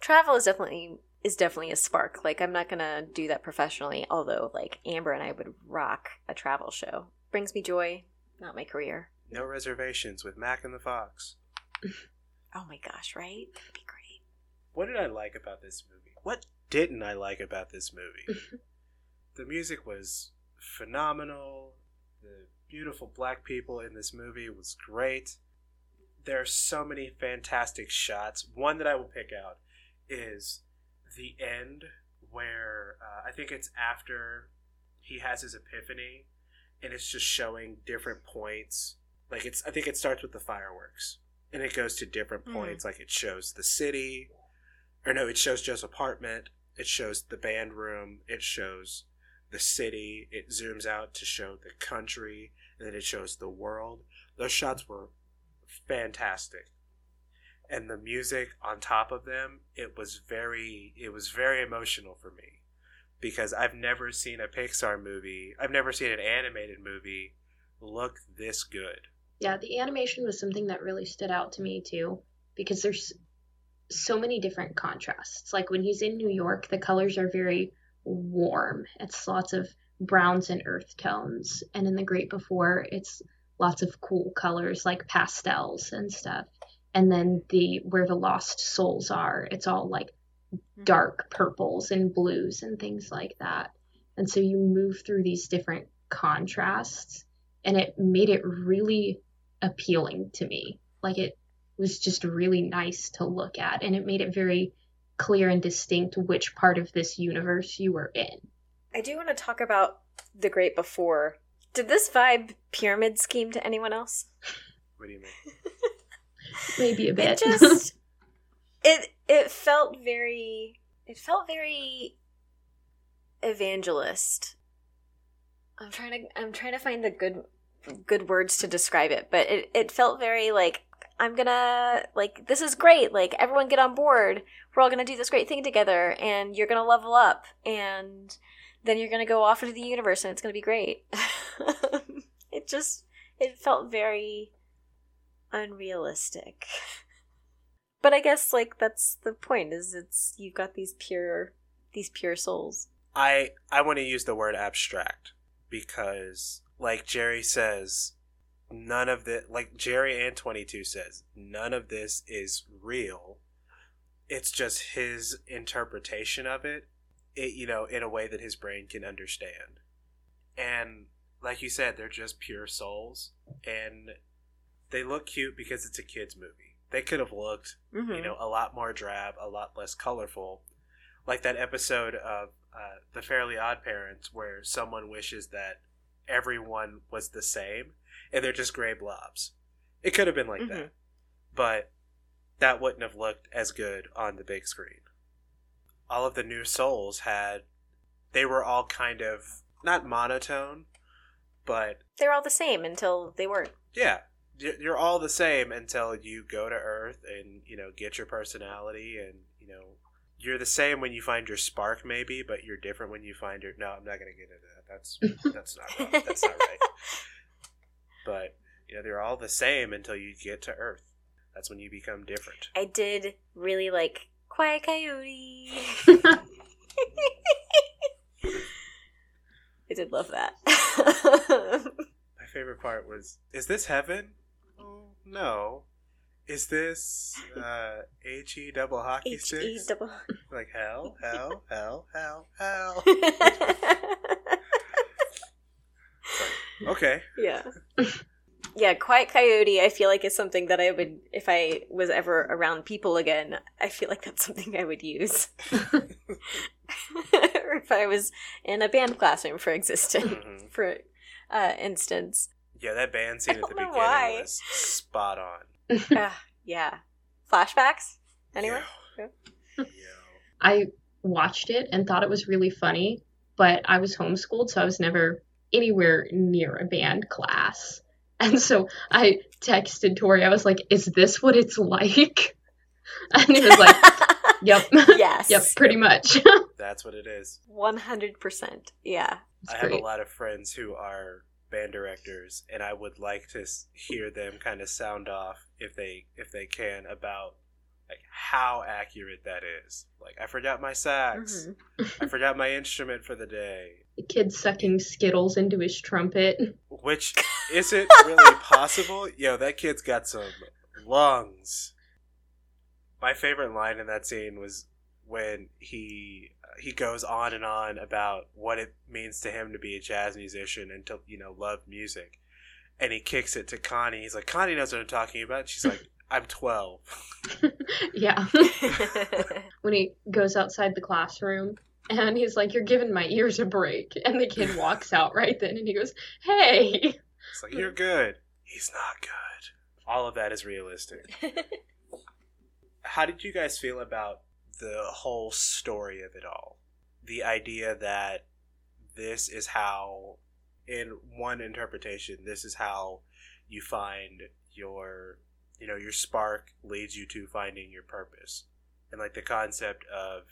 S2: Travel is definitely is definitely a spark. Like I'm not gonna do that professionally, although like Amber and I would rock a travel show. Brings me joy, not my career.
S1: no reservations with Mac and the Fox. (laughs)
S2: Oh my gosh, right? That'd be great.
S1: What did I like about this movie? What didn't I like about this movie? (laughs) the music was phenomenal. The beautiful black people in this movie was great. There are so many fantastic shots. One that I will pick out is the end, where uh, I think it's after he has his epiphany, and it's just showing different points. Like it's, I think it starts with the fireworks, and it goes to different
S2: Mhm.
S1: points. Like it shows the city, or no, it shows Joe's apartment. It shows the band room. It shows the city. It zooms out to show the country, then it shows the world. Those shots were fantastic, and the music on top of them, it was very, it was very emotional for me because I've never seen a Pixar movie. I've never seen an animated movie look this good.
S3: Yeah, the animation was something that really stood out to me too, because there's so many different contrasts. Like when he's in New York, the colors are very warm. It's lots of browns and earth tones. And in The Great Before, it's lots of cool colors like pastels and stuff. And then the where the lost souls are, it's all like hmm. dark purples and blues and things like that. And so you move through these different contrasts and it made it really appealing to me. Like it was just really nice to look at and it made it very clear and distinct which part of this universe you were in.
S2: I do want to talk about the great before. Did this vibe pyramid scheme to anyone else?
S1: What do you mean? (laughs)
S3: Maybe a bit.
S2: It just (laughs) it it felt very it felt very evangelist. I'm trying to I'm trying to find the good good words to describe it, but it it felt very like I'm gonna like this is great. Like everyone get on board. We're all gonna do this great thing together, and you're gonna level up, and then you're gonna go off into the universe, and it's gonna be great. (laughs) it just it felt very unrealistic. (laughs) But I guess like that's the point is it's you've got these pure these pure souls.
S1: I I want to use the word abstract because like Jerry says none of the like Jerry and 22 says none of this is real. It's just his interpretation of it, it you know, in a way that his brain can understand. And like you said, they're just pure souls and they look cute because it's a kids movie. They could have looked
S2: Mm-hmm.
S1: you know, a lot more drab, a lot less colorful. Like that episode of uh, The Fairly Odd Parents where someone wishes that everyone was the same and they're just gray blobs. It could have been like that. But that wouldn't have looked as good on the big screen. All of the new souls had, they were all kind of, not monotone, but
S2: They're all the same until they weren't.
S1: yeah. You're all the same until you go to earth and you know get your personality and you know you're the same when you find your spark maybe but you're different when you find your no i'm not going to get into that. That's that's not right. (laughs) that's not right. But you know they're all the same until you get to earth. That's when you become different.
S2: I did really like Quiet Coyote. (laughs) I did love that. (laughs)
S1: my favorite part was is this heaven? Oh, no. Is this uh H E double hockey stick?
S2: H E
S1: sticks?
S2: double. (laughs)
S1: Like hell, hell, hell, hell, hell. Okay.
S2: yeah. Yeah, Quiet Coyote, I feel like is something that I would, if I was ever around people again, I feel like that's something I would use. or (laughs) if I was in a band classroom, for existence,
S1: Mhm.
S2: for uh, instance.
S1: Yeah, that band scene at the beginning
S2: why.
S1: was spot on. (laughs)
S2: Uh, yeah. Flashbacks? Anyone?
S1: Yo.
S2: Yeah.
S3: I watched it and thought it was really funny, but I was homeschooled, so I was never anywhere near a band class. And so I texted Tori, I was like, Is this what it's like? (laughs) And he was like, (laughs) Yep.
S2: yes.
S3: yep, pretty much. (laughs)
S1: That's what it is.
S2: 100%. Yeah.
S3: It's
S1: I have a lot of friends who are band directors, and I would like to hear them kind of sound off if they if they can about like how accurate that is. Like I forgot my sax.
S2: Mhm.
S1: I forgot my instrument for the day,
S3: The kid sucking Skittles into his trumpet.
S1: which (laughs) isn't really possible. Yo, that kid's got some lungs. My favorite line in that scene was when he uh, he goes on and on about what it means to him to be a jazz musician and to you know love music, and he kicks it to Connie. He's like, Connie knows what I'm talking about. She's like, (laughs) I'm 12. (laughs)
S3: yeah. when he goes outside the classroom and he's like, You're giving my ears a break. And the kid walks out right then and he goes, Hey.
S1: It's like you're good. He's not good. All of that is realistic. (laughs) How did you guys feel about the whole story of it all? The idea that this is how, in one interpretation, this is how you find your, you know, your spark leads you to finding your purpose. And like the concept of,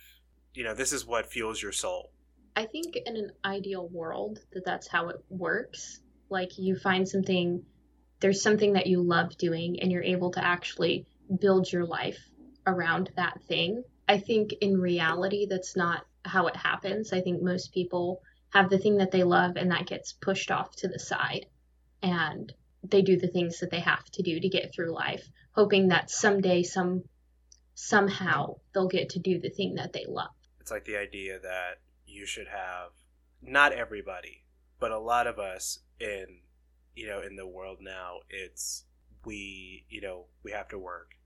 S1: you know, this is what fuels your soul.
S3: I think in an ideal world that that's how it works. Like you find something, there's something that you love doing, and you're able to actually build your life around that thing. I think in reality, that's not how it happens. I think most people have the thing that they love, and that gets pushed off to the side, and they do the things that they have to do to get through life, hoping that someday, some somehow, they'll get to do the thing that they love.
S1: It's like the idea that you should have not everybody, but a lot of us in you know in the world now. It's we you know we have to work,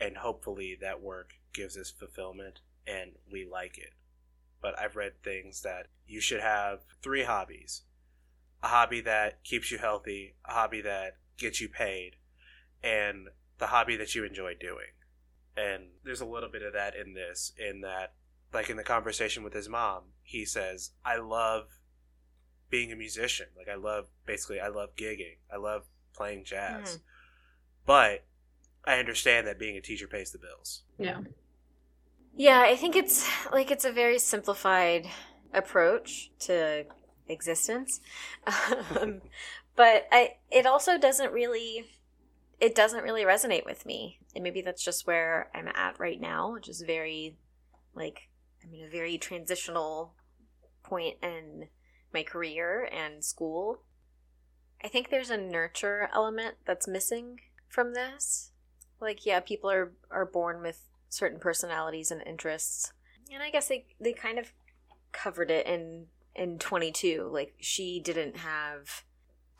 S1: and hopefully that work gives us fulfillment and we like it. But I've read things that you should have three hobbies: a hobby that keeps you healthy, a hobby that gets you paid, and the hobby that you enjoy doing. And there's a little bit of that in this, in that like in the conversation with his mom, he says, "I love being a musician. Like I love basically I love gigging. I love playing jazz. But I understand that being a teacher pays the bills."
S3: Yeah.
S2: Yeah, I think it's like it's a very simplified approach to existence. (laughs) Um, but I it also doesn't really it doesn't really resonate with me. And maybe that's just where I'm at right now, which is very like I'm in a very transitional point in my career and school. I think there's a nurture element that's missing from this. Like yeah, people are are born with certain personalities and interests. And I guess they they kind of covered it in in 22. Like she didn't have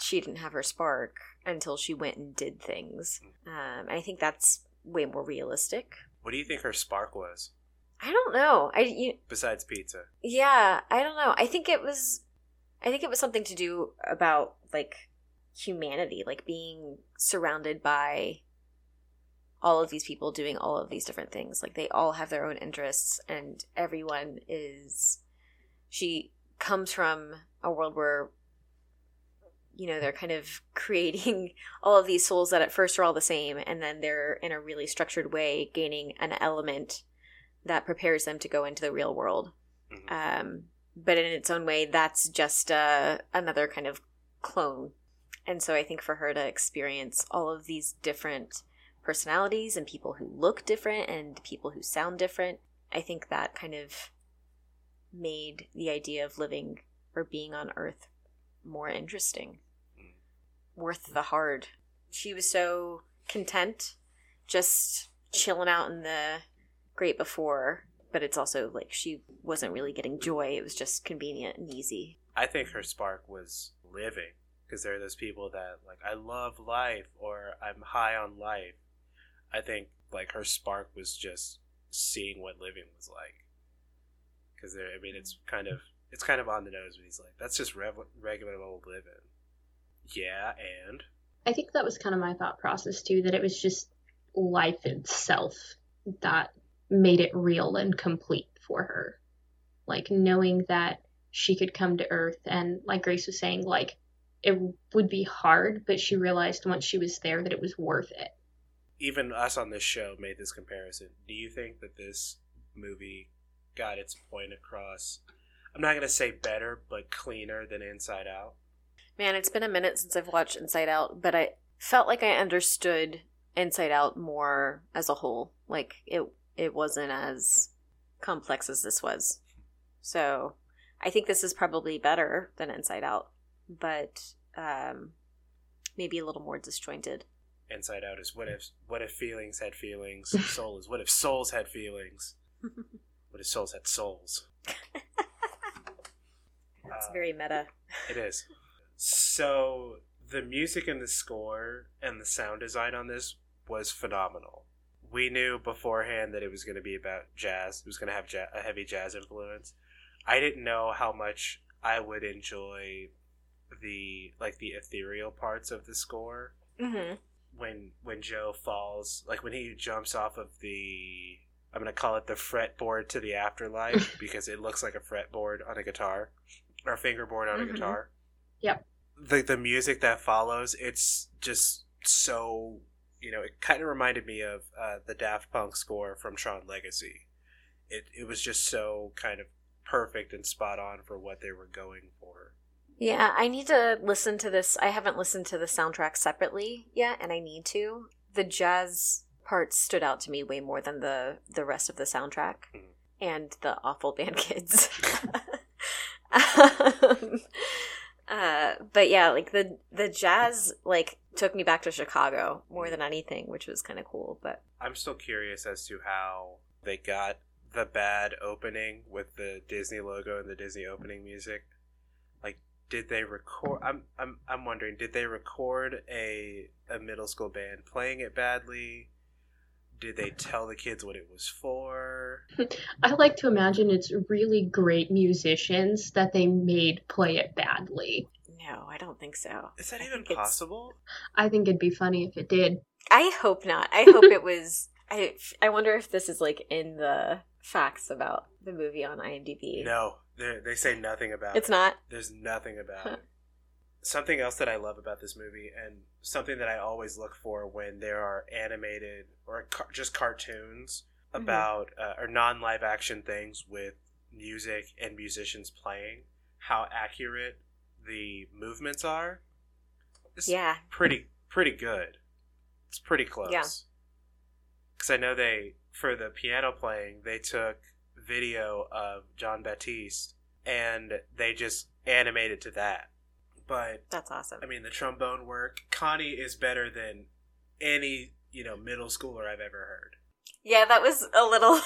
S2: she didn't have her spark until she went and did things. Um, I think that's way more realistic.
S1: What do you think her spark was
S2: I don't know. I you,
S1: besides pizza?
S2: yeah, I don't know. I think it was I think it was something to do about like humanity, like being surrounded by all of these people doing all of these different things. Like they all have their own interests and everyone is she comes from a world where you know, they're kind of (laughs) creating all of these souls that at first are all the same and then they're in a really structured way gaining an element that prepares them to go into the real world
S1: Mhm.
S2: um, but in its own way, that's just uh, another kind of clone. And so I think for her to experience all of these different personalities and people who look different and people who sound different, I think that kind of made the idea of living or being on Earth more interesting. worth the hard. She was so content, just chilling out in the great before, but it's also like she wasn't really getting joy. It was just convenient and easy.
S1: I think her spark was living because there are those people that like I love life or I'm high on life. I think like her spark was just seeing what living was like. Because there, I mean, it's kind of it's kind of on the nose when he's like, "That's just rev- regular old living." Yeah, and
S3: I think that was kind of my thought process too, that it was just life itself that made it real and complete for her. Like knowing that she could come to Earth and, like Grace was saying, like it would be hard, but she realized once she was there that it was worth it.
S1: even us on this show made this comparison. Do you think that this movie got its point across? I'm not gonna say better, but cleaner than Inside Out.
S2: Man, it's been a minute since I've watched Inside Out, but I felt like I understood Inside Out more as a whole. Like it it wasn't as complex as this was. So, I think this is probably better than Inside Out, but um maybe a little more disjointed.
S1: Inside Out is what if what if feelings had feelings. (laughs) Soul is what if souls had feelings. (laughs) What if souls had souls?
S2: That's
S1: Uh,
S2: very meta.
S1: It is. So the music and the score and the sound design on this was phenomenal. We knew beforehand that it was going to be about jazz. It was going to have ja- a heavy jazz influence. I didn't know how much I would enjoy the like the ethereal parts of the score
S2: Mhm.
S1: when when Joe falls, like when he jumps off of the I'm gonna call it the fretboard to the afterlife (laughs) because it looks like a fretboard on a guitar or a fingerboard on a
S2: Mhm.
S1: guitar.
S3: Yep.
S1: The the music that follows, it's just so you know, it kind of reminded me of uh, the Daft Punk score from Tron Legacy. It it was just so kind of perfect and spot on for what they were going for.
S2: Yeah, I need to listen to this. I haven't listened to the soundtrack separately yet, and I need to. The jazz parts stood out to me way more than the the rest of the soundtrack
S1: Mhm.
S2: and the awful (laughs) band kids. (laughs) (laughs) um, uh, but yeah, like the the jazz like took me back to Chicago more than anything, which was kind of cool. But
S1: I'm still curious as to how they got the bad opening with the Disney logo and the Disney opening music. Like, did they record? I'm I'm I'm wondering, did they record a a middle school band playing it badly? Did they tell the kids what it was for? (laughs)
S3: I like to imagine it's really great musicians that they made play it badly.
S2: no, I don't think so.
S1: Is that
S2: I
S1: even possible?
S3: I think it'd be funny if it did.
S2: I hope not. I hope it was. I I wonder if this is like in the facts about the movie on IMDb.
S1: No, they they say nothing about
S2: it's
S1: it.
S2: not.
S1: There's nothing about it. Something else that I love about this movie, and something that I always look for when there are animated or car- just cartoons
S2: Mhm.
S1: about uh, or non live action things with music and musicians playing, how accurate the movements are. It's
S2: Yeah.
S1: pretty pretty good. It's pretty close.
S2: Yeah.
S1: Because I know they for the piano playing they took video of Jon Batiste and they just animated to that. But
S2: That's awesome.
S1: I mean the trombone work, Connie is better than any you know middle schooler I've ever heard.
S2: yeah, that was a little.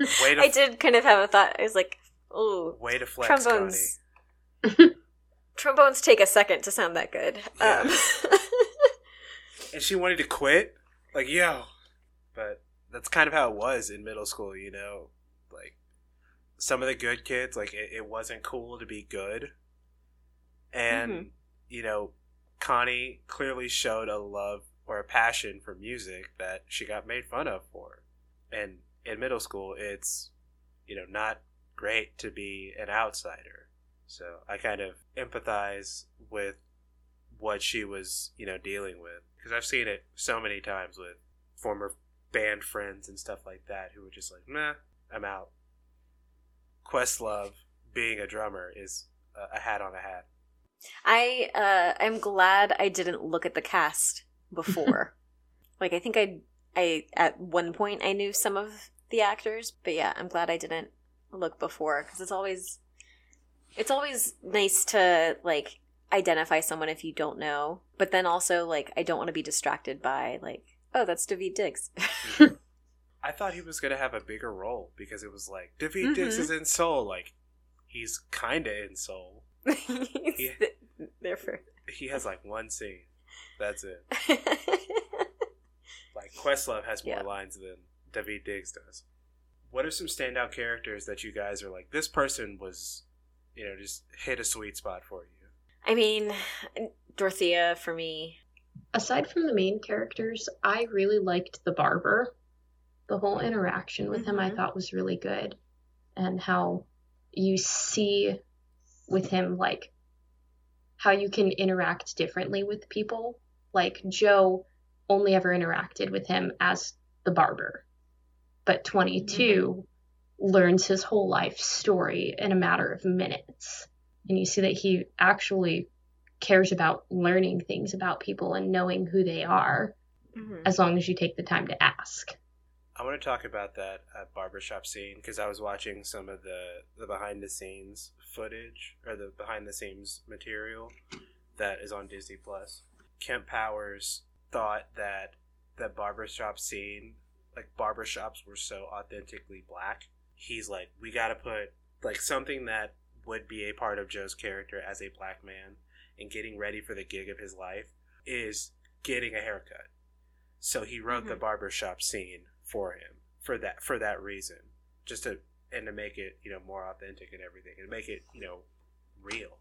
S2: (laughs)
S1: Way to (laughs)
S2: I did kind of have a thought. I was like, "Ooh,
S1: way to flex,
S2: trombones." (laughs) Trombones take a second to sound that good.
S1: Yeah.
S2: Um,
S1: And she wanted to quit. Like yo, but that's kind of how it was in middle school. You know, like some of the good kids, like it, it wasn't cool to be good, and
S2: Mhm.
S1: you know, Connie clearly showed a love or a passion for music that she got made fun of for. And in middle school, it's you know not great to be an outsider. So I kind of empathize with what she was, you know, dealing with because I've seen it so many times with former band friends and stuff like that who were just like, nah I'm out." Questlove being a drummer is a hat on a hat.
S2: I uh, I'm glad I didn't look at the cast before. (laughs) like I think I I at one point I knew some of the actors, but yeah, I'm glad I didn't look before because it's always it's always nice to like identify someone if you don't know. But then also, like, I don't want to be distracted by, like, oh, that's Daveed Diggs. (laughs)
S1: I thought he was gonna have a bigger role because it was like Daveed Diggs
S2: Mhm.
S1: is in Soul. Like he's kinda in Soul. (laughs)
S2: He's
S1: Yeah.
S2: th- there for.
S1: He has like one scene. That's it. (laughs) Like Questlove has more
S2: Yeah.
S1: lines than Daveed Diggs does. What are some standout characters that you guys are like? This person was, you know, just hit a sweet spot for you.
S2: I mean, Dorothea for me.
S3: Aside from the main characters, I really liked the barber. The whole interaction with him I
S2: Mhm.
S3: thought was really good. And how you see with him, like, how you can interact differently with people. Like, Joe only ever interacted with him as the barber. But 22 learns his whole life story in a matter of minutes. And you see that he actually cares about learning things about people and knowing who they are
S2: Mhm.
S3: as long as you take the time to ask.
S1: I want to talk about that uh, barbershop scene because I was watching some of the, the behind the scenes footage or the behind the scenes material that is on Disney Plus. Kemp Powers thought that the barbershop scene, like barbershops were so authentically black. He's like, we got to put like something that would be a part of Joe's character as a black man and getting ready for the gig of his life is getting a haircut. So he wrote the
S2: Mhm.
S1: barbershop scene for him for that for that reason, just to and to make it you know more authentic and everything, and make it you know real.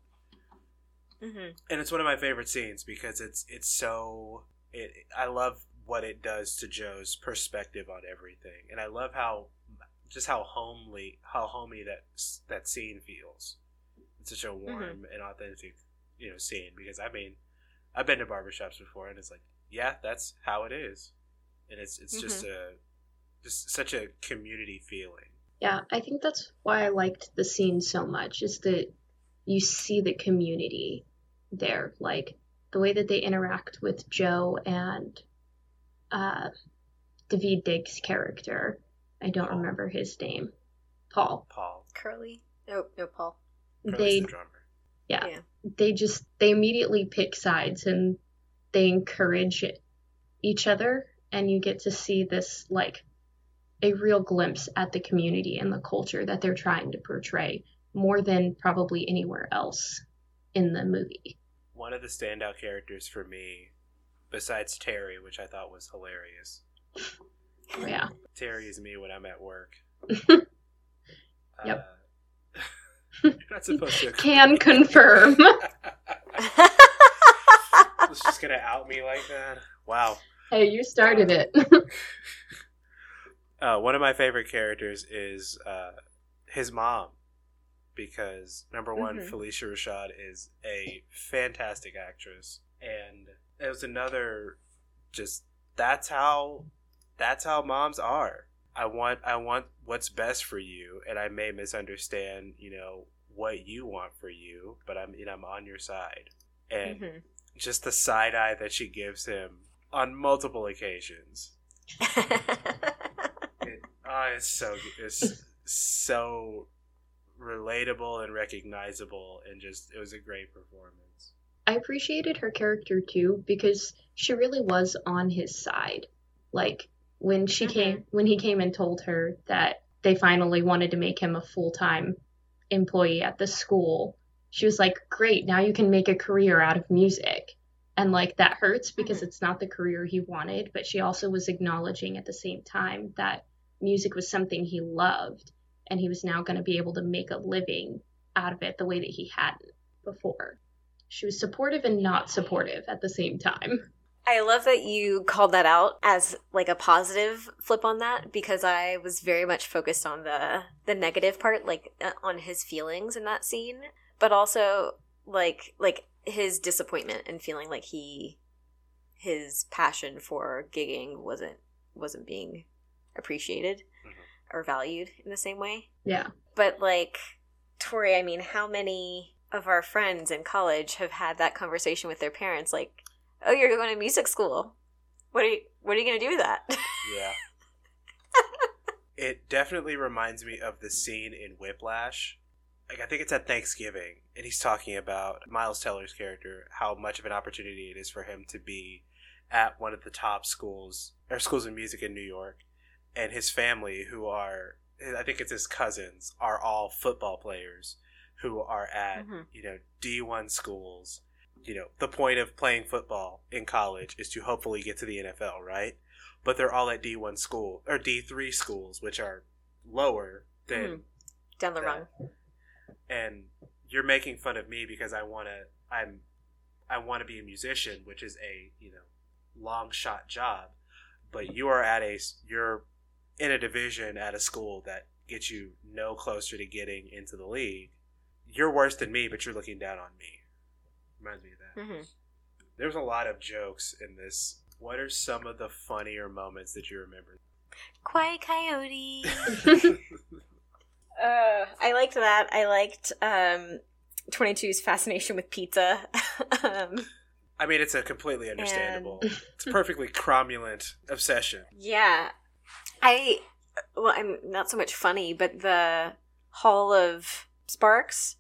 S2: Mhm.
S1: And it's one of my favorite scenes because it's it's so it. I love what it does to Joe's perspective on everything, and I love how just how homely how homey that that scene feels. It's such a warm and authentic you know scene because I mean I've been to barbershops before and it's like yeah that's how it is, and it's it's just a just such a community feeling.
S3: Yeah, I think that's why I liked the scene so much is that you see the community there, like the way that they interact with Joe and uh, Daveed Diggs' character. I don't
S1: Paul.
S3: remember his name. Paul.
S1: Paul,
S2: Curly. No, no, Paul.
S1: Curly's
S3: They
S1: the drummer.
S3: yeah,
S2: Yeah.
S3: they just they immediately pick sides and they encourage each other and you get to see this like a real glimpse at the community and the culture that they're trying to portray more than probably anywhere else in the movie.
S1: one of the standout characters for me, besides Terry, which I thought was hilarious.
S3: Oh, (laughs) yeah.
S1: Terry is me when I'm at work. (laughs)
S3: Yep.
S1: Uh, (laughs) you're not supposed to.
S3: Can confirm.
S1: It's just gonna out me like that. Wow.
S3: hey, you started it.
S1: Uh, one of my favorite characters is uh, his mom, because number one,
S2: Mhm.
S1: Phylicia Rashad is a fantastic actress, and it was another just that's how that's how moms are. I want I want what's best for you, and I may misunderstand, you know, what you want for you, but I'm you know I'm on your side, and
S2: Mhm.
S1: just the side eye that she gives him on multiple occasions. (laughs) Oh, it's so it's so relatable and recognizable, and just it was a great performance.
S3: I appreciated her character too because she really was on his side. Like when she
S2: Mhm.
S3: came when he came and told her that they finally wanted to make him a full-time employee at the school, she was like, "Great, now you can make a career out of music." And like that hurts because it's not the career he wanted, but she also was acknowledging at the same time that music was something he loved and he was now going to be able to make a living out of it the way that he hadn't before she was supportive and not supportive at the same time.
S2: I love that you called that out as like a positive flip on that because I was very much focused on the the negative part like uh, on his feelings in that scene but also like like his disappointment and feeling like he his passion for gigging wasn't wasn't being appreciated
S1: Mhm.
S2: or valued in the same way.
S3: Yeah.
S2: But like Tori, I mean, how many of our friends in college have had that conversation with their parents like, "Oh, you're going to music school. What are you what are you going to do with that?"
S1: Yeah. (laughs) it definitely reminds me of the scene in Whiplash like I think it's at Thanksgiving, and he's talking about Miles Teller's character, how much of an opportunity it is for him to be at one of the top schools or schools of music in New York, and his family, who are I think it's his cousins, are all football players who are at
S2: Mhm.
S1: you know D one schools. You know the point of playing football in college is to hopefully get to the NFL, right? But they're all at D one school or D three schools, which are lower than
S2: Mhm. Down the
S1: that.
S2: rung.
S1: and you're making fun of me because I want to I'm I want to be a musician, which is a, you know, long shot job, but you are at a you're in a division at a school that gets you no closer to getting into the league. You're worse than me, but you're looking down on me. Reminds me of that.
S2: hmm
S1: There's a lot of jokes in this. What are some of the funnier moments that you remember?
S2: Quiet Coyote. (laughs) uh, I liked that. I liked um, 22's fascination with pizza. (laughs) um,
S1: I mean, it's a completely understandable. It's a perfectly cromulent obsession. (laughs)
S2: yeah, I well, I'm not so much funny, but the Hall of Sparks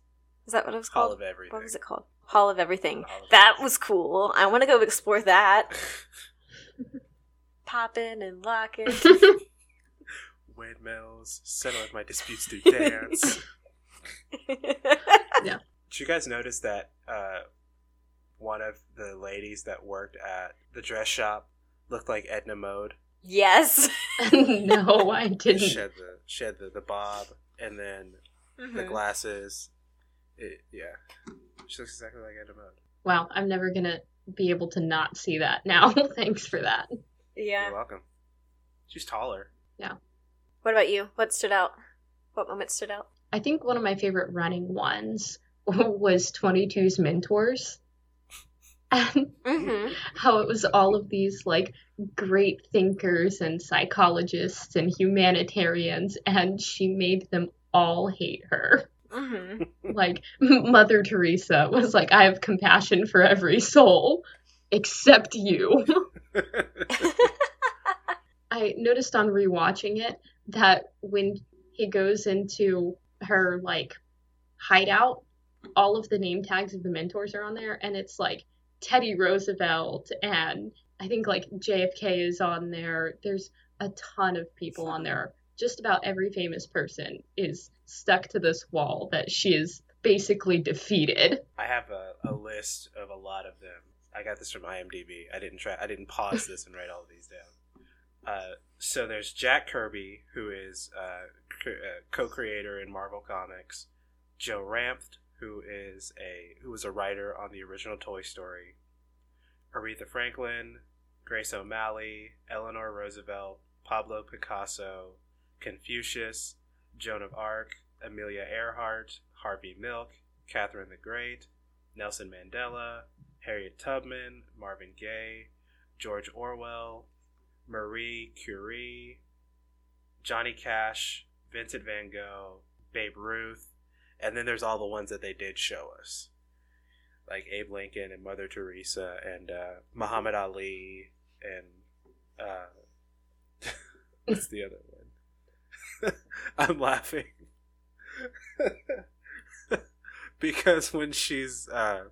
S2: is that what it was
S1: All
S2: called?
S1: of everything.
S2: What was it called? Hall of Everything.
S1: Hall of
S2: That was cool. I want to go explore that. (laughs) Poppin' and lockin'. (laughs) (laughs)
S1: Windmills, settle with my disputes through dance. yeah. Did you guys notice that uh, one of the ladies that worked at the dress shop looked like Edna Mode?
S2: Yes. (laughs)
S3: no, I didn't.
S1: had the she had the, the bob and then the
S2: Mhm.
S1: glasses. It, yeah, she looks exactly like Edna Mode.
S3: Wow, I'm never gonna be able to not see that now. (laughs) Thanks for that.
S2: Yeah.
S1: You're welcome. She's taller. Yeah.
S2: What about you? What stood out? What moment stood out?
S3: I think one of my favorite running ones (laughs) was 22's mentors. And (laughs)
S2: Mm-hmm.
S3: how it was all of these like great thinkers and psychologists and humanitarians, and she made them all hate her.
S2: Mm-hmm. (laughs)
S3: Like Mother Teresa was like, I have compassion for every soul except you. (laughs) I noticed on rewatching it that when he goes into her like hideout, all of the name tags of the mentors are on there, and it's like Teddy Roosevelt and I think like JFK is on there. There's a ton of people on there. Just about every famous person is stuck to this wall that she is basically defeated.
S1: I have a, a list of a lot of them. I got this from IMDb. I didn't try. I didn't pause this and write all of these down. Uh, so there's Jack Kirby, who is uh, uh, co-creator in Marvel Comics. Joe Ranft, who is a who was a writer on the original Toy Story. Aretha Franklin, Grace O'Malley, Eleanor Roosevelt, Pablo Picasso, Confucius, Joan of Arc, Amelia Earhart, Harvey Milk, Catherine the Great, Nelson Mandela, Harriet Tubman, Marvin Gaye, George Orwell, Marie Curie, Johnny Cash, Vincent Van Gogh, Babe Ruth, and then there's all the ones that they did show us. Like Abe Lincoln and Mother Teresa and uh, Muhammad Ali and uh, (laughs) what's the other one? (laughs) I'm laughing (laughs) because when she's uh,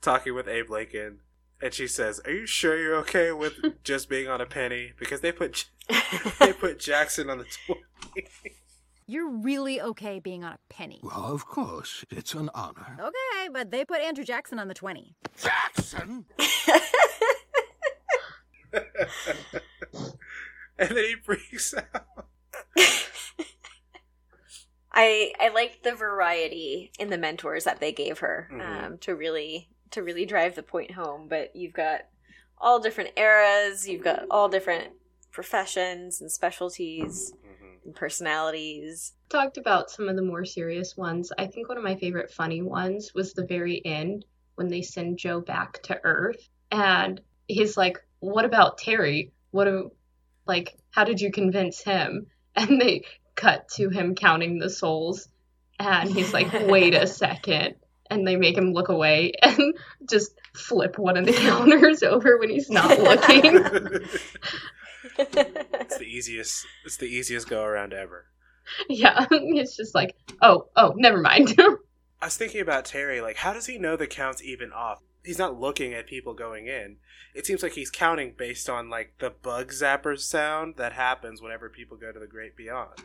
S1: talking with Abe Lincoln and she says, "Are you sure you're okay with just being on a penny?" Because they put they put Jackson on the twenty.
S5: You're really okay being on a penny.
S4: Well, of course, it's an honor.
S5: Okay, but they put Andrew Jackson on the 20.
S4: Jackson? (laughs)
S1: and then he freaks out.
S2: I I liked the variety in the mentors that they gave her
S1: Mhm.
S2: um, to really to really drive the point home. But you've got all different eras, you've got all different professions and specialties. And personalities.
S3: Talked about some of the more serious ones. I think one of my favorite funny ones was the very end when they send Joe back to Earth and he's like, "What about Terry? What do, like how did you convince him?" (laughs) And they cut to him counting the souls and he's like, "Wait a (laughs) second. And they make him look away (laughs) and just flip one of the counters over when he's not looking.
S1: It's the easiest. It's the easiest go around ever. (laughs)
S3: yeah, (laughs) it's just like, oh, oh, never mind. (laughs)
S1: I was thinking about Terry, like, how does he know the count's even off? He's not looking at people going in. It seems like he's counting based on, like, the bug zapper sound that happens whenever people go to the great beyond.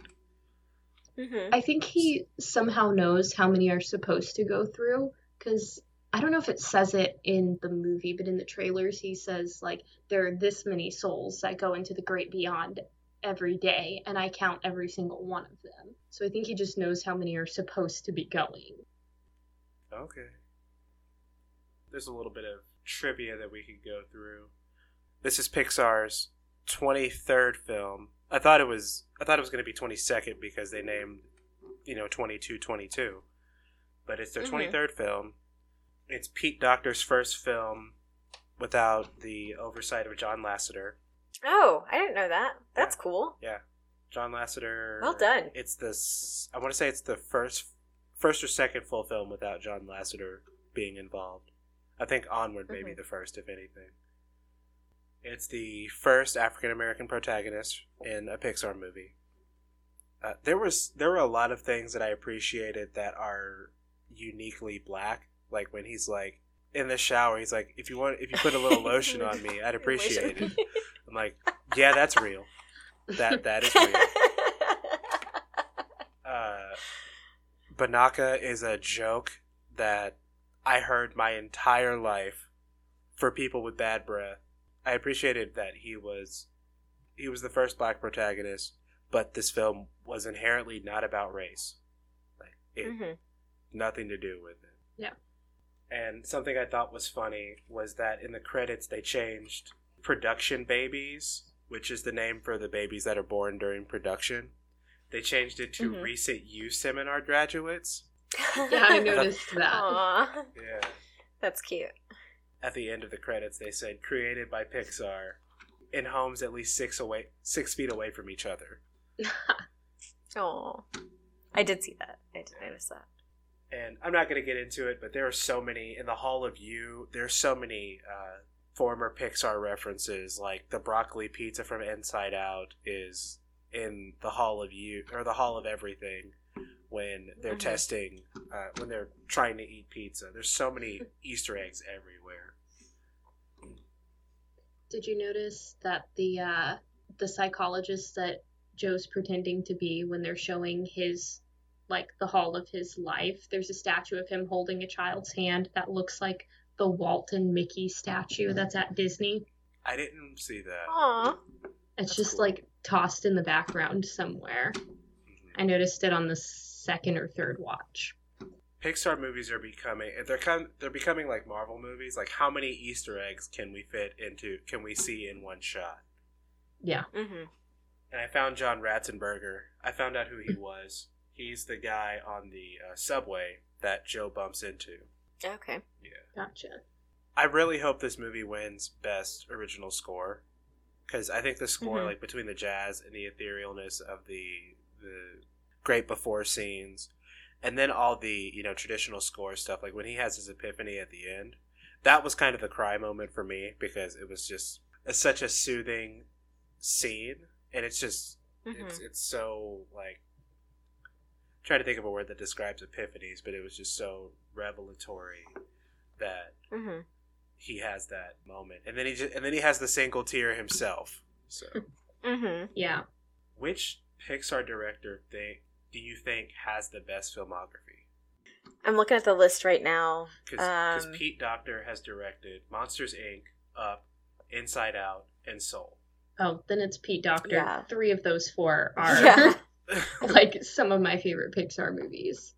S2: Mm-hmm.
S3: I think he somehow knows how many are supposed to go through because I don't know if it says it in the movie, but in the trailers, he says, like, there are this many souls that go into the great beyond every day, and I count every single one of them. So I think he just knows how many are supposed to be going.
S1: Okay. There's a little bit of trivia that we could go through. This is Pixar's 23rd film. I thought it was I thought it was going to be 22nd because they named, you know, 2222. But it's their
S2: Mhm.
S1: 23rd film. It's Pete Docter's first film without the oversight of John Lasseter.
S2: Oh, I didn't know that. That's cool.
S1: Yeah. John Lasseter.
S2: Well done.
S1: It's this I want to say it's the first first or second full film without John Lasseter being involved. I think Onward may be
S2: Mhm.
S1: the first if anything. It's the first African American protagonist in a Pixar movie. Uh, there was there were a lot of things that I appreciated that are uniquely black. Like when he's like in the shower, he's like, "If you want, if you put a little lotion on me, I'd (laughs) appreciate it." I'm like, "Yeah, that's real. That that is real." (laughs) uh, Banaka is a joke that I heard my entire life for people with bad breath. I appreciated that he was he was the first black protagonist, but this film was inherently not about race. Like it
S2: hmm
S1: nothing to do with it.
S3: Yeah.
S1: And something I thought was funny was that in the credits they changed production babies, which is the name for the babies that are born during production. They changed it to
S2: Mhm.
S1: recent You seminar graduates. (laughs)
S3: Yeah, I noticed that.
S2: Aw,
S1: Yeah.
S2: that's cute.
S1: At the end of the credits they said created by Pixar in homes at least six away six feet away from each other. (laughs)
S2: Oh, I did see that. I did notice that.
S1: And I'm not going to get into it, but there are so many in the Hall of You. There's so many uh, former Pixar references, like the broccoli pizza from Inside Out is in the Hall of You or the Hall of Everything when they're
S2: Mhm.
S1: testing uh, when they're trying to eat pizza. There's so many (laughs) Easter eggs everywhere.
S3: Did you notice that the uh, the psychologist that Joe's pretending to be when they're showing his like the hall of his life? There's a statue of him holding a child's hand that looks like the Walt and Mickey statue that's at Disney.
S1: I didn't see that.
S2: Aw.
S3: It's
S1: That's
S3: just
S1: cool.
S3: like tossed in the background somewhere.
S1: Mhm.
S3: I noticed it on the second or third watch.
S1: Pixar movies are becoming they're kind they're becoming like Marvel movies. Like how many Easter eggs can we fit into can we see in one shot?
S3: Yeah.
S2: Mm-hmm.
S1: and I found John Ratzenberger. I found out who he (clears throat) was. He's the guy on the uh, subway that Joe bumps into.
S2: Okay.
S1: Yeah.
S3: Gotcha.
S1: I really hope this movie wins Best Original Score because I think the score,
S2: Mhm.
S1: like between the jazz and the etherealness of the the great before scenes, and then all the you know traditional score stuff, like when he has his epiphany at the end, that was kind of the cry moment for me because it was just a, such a soothing scene, and it's just
S2: Mm-hmm.
S1: it's it's so like trying to think of a word that describes epiphanies, but it was just so revelatory that
S2: Mm-hmm.
S1: he has that moment, and then he just, and then he has the single tear himself. So,
S2: Mm-hmm.
S3: Yeah.
S1: which Pixar director think do you think has the best filmography?
S2: I'm looking at the list right now.
S1: Because
S2: Um,
S1: Pete Docter has directed Monsters Inc., Up, Inside Out, and Soul.
S3: Oh, then it's Pete Docter.
S2: Yeah.
S3: Three of those four are
S2: Yeah. (laughs) (laughs) (laughs)
S3: like some of my favorite Pixar movies.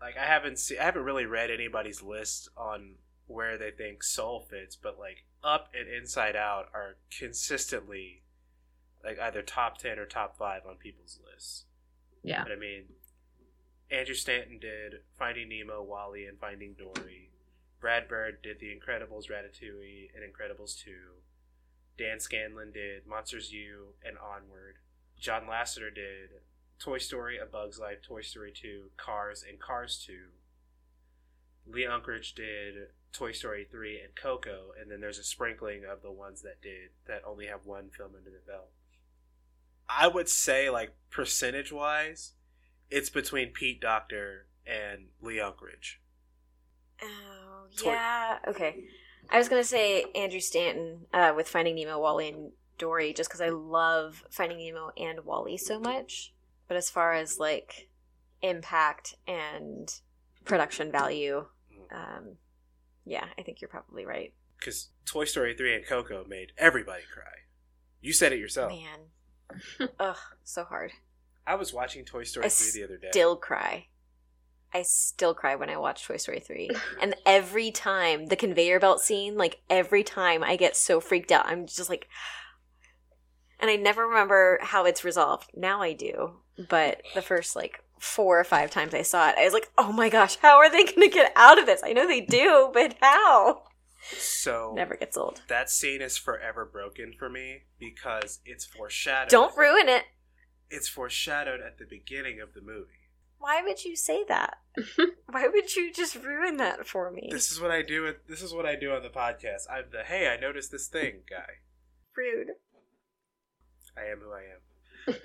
S1: like I haven't seen, I haven't really read anybody's list on where they think Soul fits, but like Up and Inside Out are consistently like either top ten or top five on people's lists.
S3: Yeah.
S1: But I mean, Andrew Stanton did Finding Nemo, WALL-E, and Finding Dory. Brad Bird did The Incredibles, Ratatouille, and Incredibles 2. Dan Scanlon did Monsters U and Onward. John Lasseter did Toy Story, A Bug's Life, Toy Story 2, Cars, and Cars 2. Lee Unkrich did Toy Story 3 and Coco, and then there's a sprinkling of the ones that did that only have one film under the belt. I would say, like percentage wise, It's between Pete Docter and Lee Unkrich.
S2: Oh
S1: Toy-
S2: yeah. Okay. I was gonna say Andrew Stanton uh, with Finding Nemo, WALL-E, and Dory, just because I love Finding Nemo and WALL-E so much. But as far as like impact and production value, um, yeah, I think you're probably right.
S1: Because Toy Story 3 and Coco made everybody cry. You said it yourself.
S2: Man, (laughs) ugh, so hard.
S1: I was watching Toy Story
S2: I
S1: 3 the other day.
S2: Still cry. I still cry when I watch Toy Story 3. (laughs) And every time the conveyor belt scene, like every time I get so freaked out, I'm just like and I never remember how it's resolved. Now I do. But the first like four or five times I saw it, I was like, "Oh my gosh, how are they going to get out of this?" I know they do, but how?
S1: So
S2: Never gets old.
S1: that scene is forever broken for me because it's foreshadowed.
S2: Don't ruin it.
S1: It's foreshadowed at the beginning of the movie.
S2: Why would you say that? (laughs) Why would you just ruin that for me?
S1: This is what I do. With, this is what I do on the podcast. I'm the hey, I noticed this thing guy.
S2: Rude.
S1: I am who I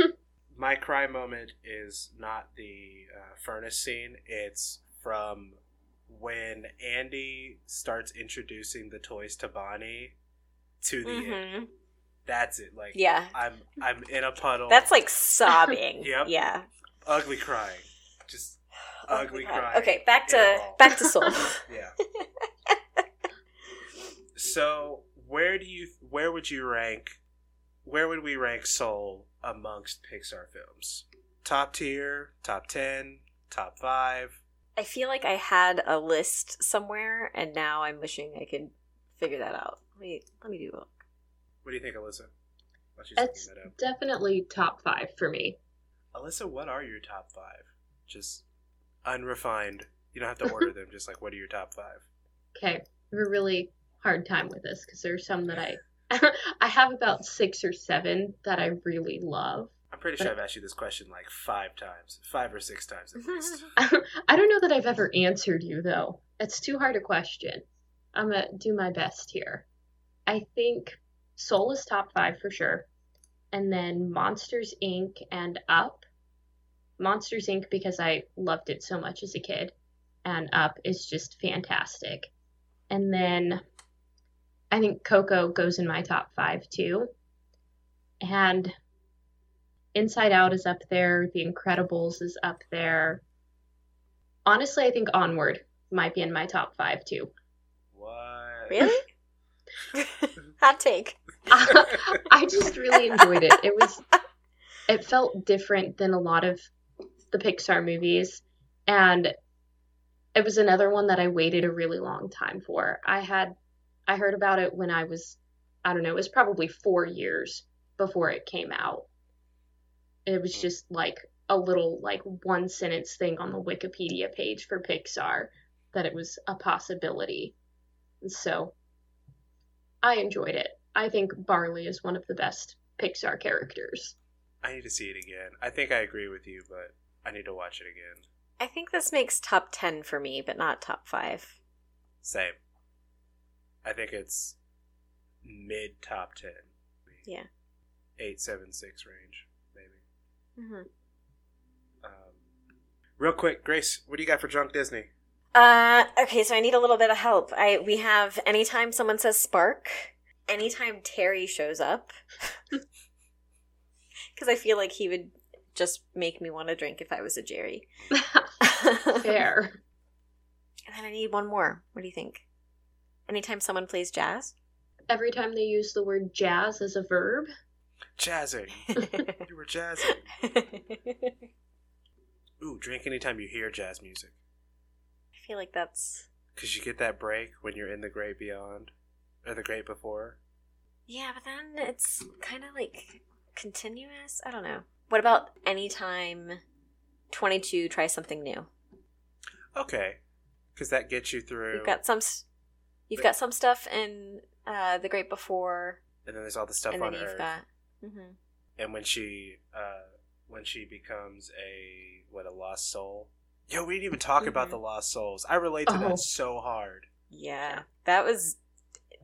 S1: am. (laughs) My cry moment is not the uh, furnace scene. It's from when Andy starts introducing the toys to Bonnie to the end.
S2: hmm
S1: That's it. Like
S2: Yeah.
S1: I'm I'm in a puddle.
S2: That's like sobbing. (laughs)
S1: Yep.
S2: Yeah.
S1: ugly crying. Just (sighs) ugly
S2: Oh
S1: crying.
S2: Okay, back to back to Soul. (laughs)
S1: Yeah. so where do you where would you rank where would we rank Soul amongst Pixar films? Top tier, top ten, top five.
S2: I feel like I had a list somewhere, and now I'm wishing I could figure that out. Let me let me do a look.
S1: What do you think, Alyssa? While
S3: It's
S1: that
S3: definitely top five for me.
S1: Alyssa, what are your top five? Just unrefined. You don't have to (laughs) order them. Just like what are your top five?
S3: Okay, I have a really hard time with this because there's some that I (laughs) (laughs) I have about six or seven that I really love.
S1: I'm pretty sure I've asked you this question like five times, five or six times at least. (laughs) (laughs)
S3: I don't know that I've ever answered you though. It's too hard a question. I'm gonna do my best here. I think Soul is top five for sure, and then Monsters Inc. and Up. Monsters Inc. because I loved it so much as a kid, and Up is just fantastic. And then I think Coco goes in my top five too. And Inside Out is up there. The Incredibles is up there. Honestly, I think Onward might be in my top five too.
S1: What?
S2: Really? (laughs) Hot take. (laughs)
S3: I just really enjoyed it. It was, it felt different than a lot of the Pixar movies, and it was another one that I waited a really long time for. I had, I heard about it when I was, I don't know, it was probably four years before it came out. It was hmm. just like a little like one sentence thing on the Wikipedia page for Pixar that it was a possibility. And so I enjoyed it. I think Barley is one of the best Pixar characters.
S1: I need to see it again. I think I agree with you, but I need to watch it again.
S2: I think this makes top ten for me, but not top five.
S1: Same. I think it's mid top ten.
S2: Yeah.
S1: Eight, seven, six range, maybe.
S2: hmm
S1: Um, real quick, Grace, what do you got for drunk Disney?
S2: Uh, okay, so I need a little bit of help. I we have anytime someone says spark, anytime Terry shows up, (laughs) because I feel like he would just make me want to drink if I was a Jerry. (laughs)
S3: Fair. (laughs)
S2: And then I need one more. What do you think? Anytime someone plays jazz?
S3: Every time they use the word jazz as a verb,
S1: Jazzing.
S2: I (laughs)
S1: You were jazzing. (laughs) Ooh, drink anytime you hear jazz music.
S2: I feel like that's
S1: Because you get that break when you're in the great beyond. Or the great before.
S2: yeah, but then it's kind of like continuous. I don't know. What about anytime twenty two try something new?
S1: Okay. Because that gets you through.
S2: You've got some. s- You've got some stuff in uh, the Great Before,
S1: and then there's all the stuff
S2: and
S1: on
S2: then you've
S1: Earth.
S2: got. hmm
S1: and when she uh when she becomes a what a lost soul yo we didn't even talk about
S2: Mhm.
S1: the lost souls i relate to
S3: Oh.
S1: that so hard
S2: Yeah, that was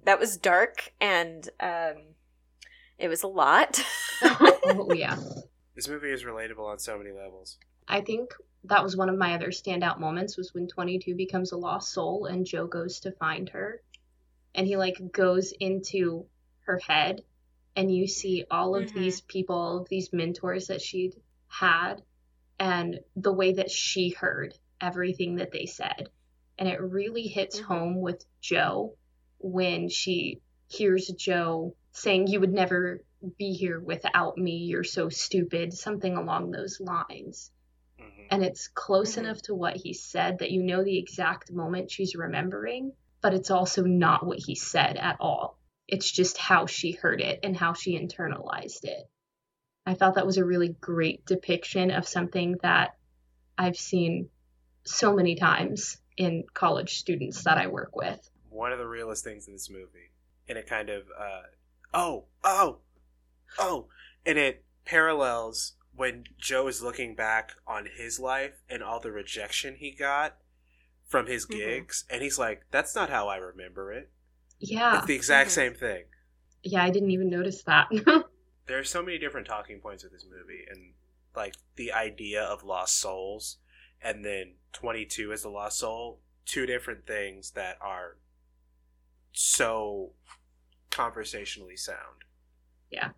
S2: that was dark, and um, it was a lot. (laughs) (laughs)
S3: oh yeah.
S1: this movie is relatable on so many levels
S3: I think that was one of my other standout moments was when 22 becomes a lost soul and Joe goes to find her. And he like goes into her head and you see all of
S2: Mhm.
S3: these people, all of these mentors that she'd had and the way that she heard everything that they said. And it really hits
S2: Mhm.
S3: home with Joe when she hears Joe saying, You would never be here without me. You're so stupid. Something along those lines. And it's close
S2: Mhm.
S3: enough to what he said that you know the exact moment she's remembering, but it's also not what he said at all. It's just how she heard it and how she internalized it. I thought that was a really great depiction of something that I've seen so many times in college students that I work with.
S1: One of the realest things in this movie, and it kind of, uh, oh, oh, oh, and it parallels when Joe is looking back on his life and all the rejection he got from his
S2: Mhm.
S1: gigs, and he's like, "That's not how I remember it."
S3: Yeah.
S1: It's the exact
S2: Mhm.
S1: same thing.
S3: Yeah, I didn't even notice that. (laughs)
S1: There are so many different talking points with this movie, and like the idea of lost souls, and then twenty two as the lost soul, two different things that are so conversationally sound.
S3: Yeah.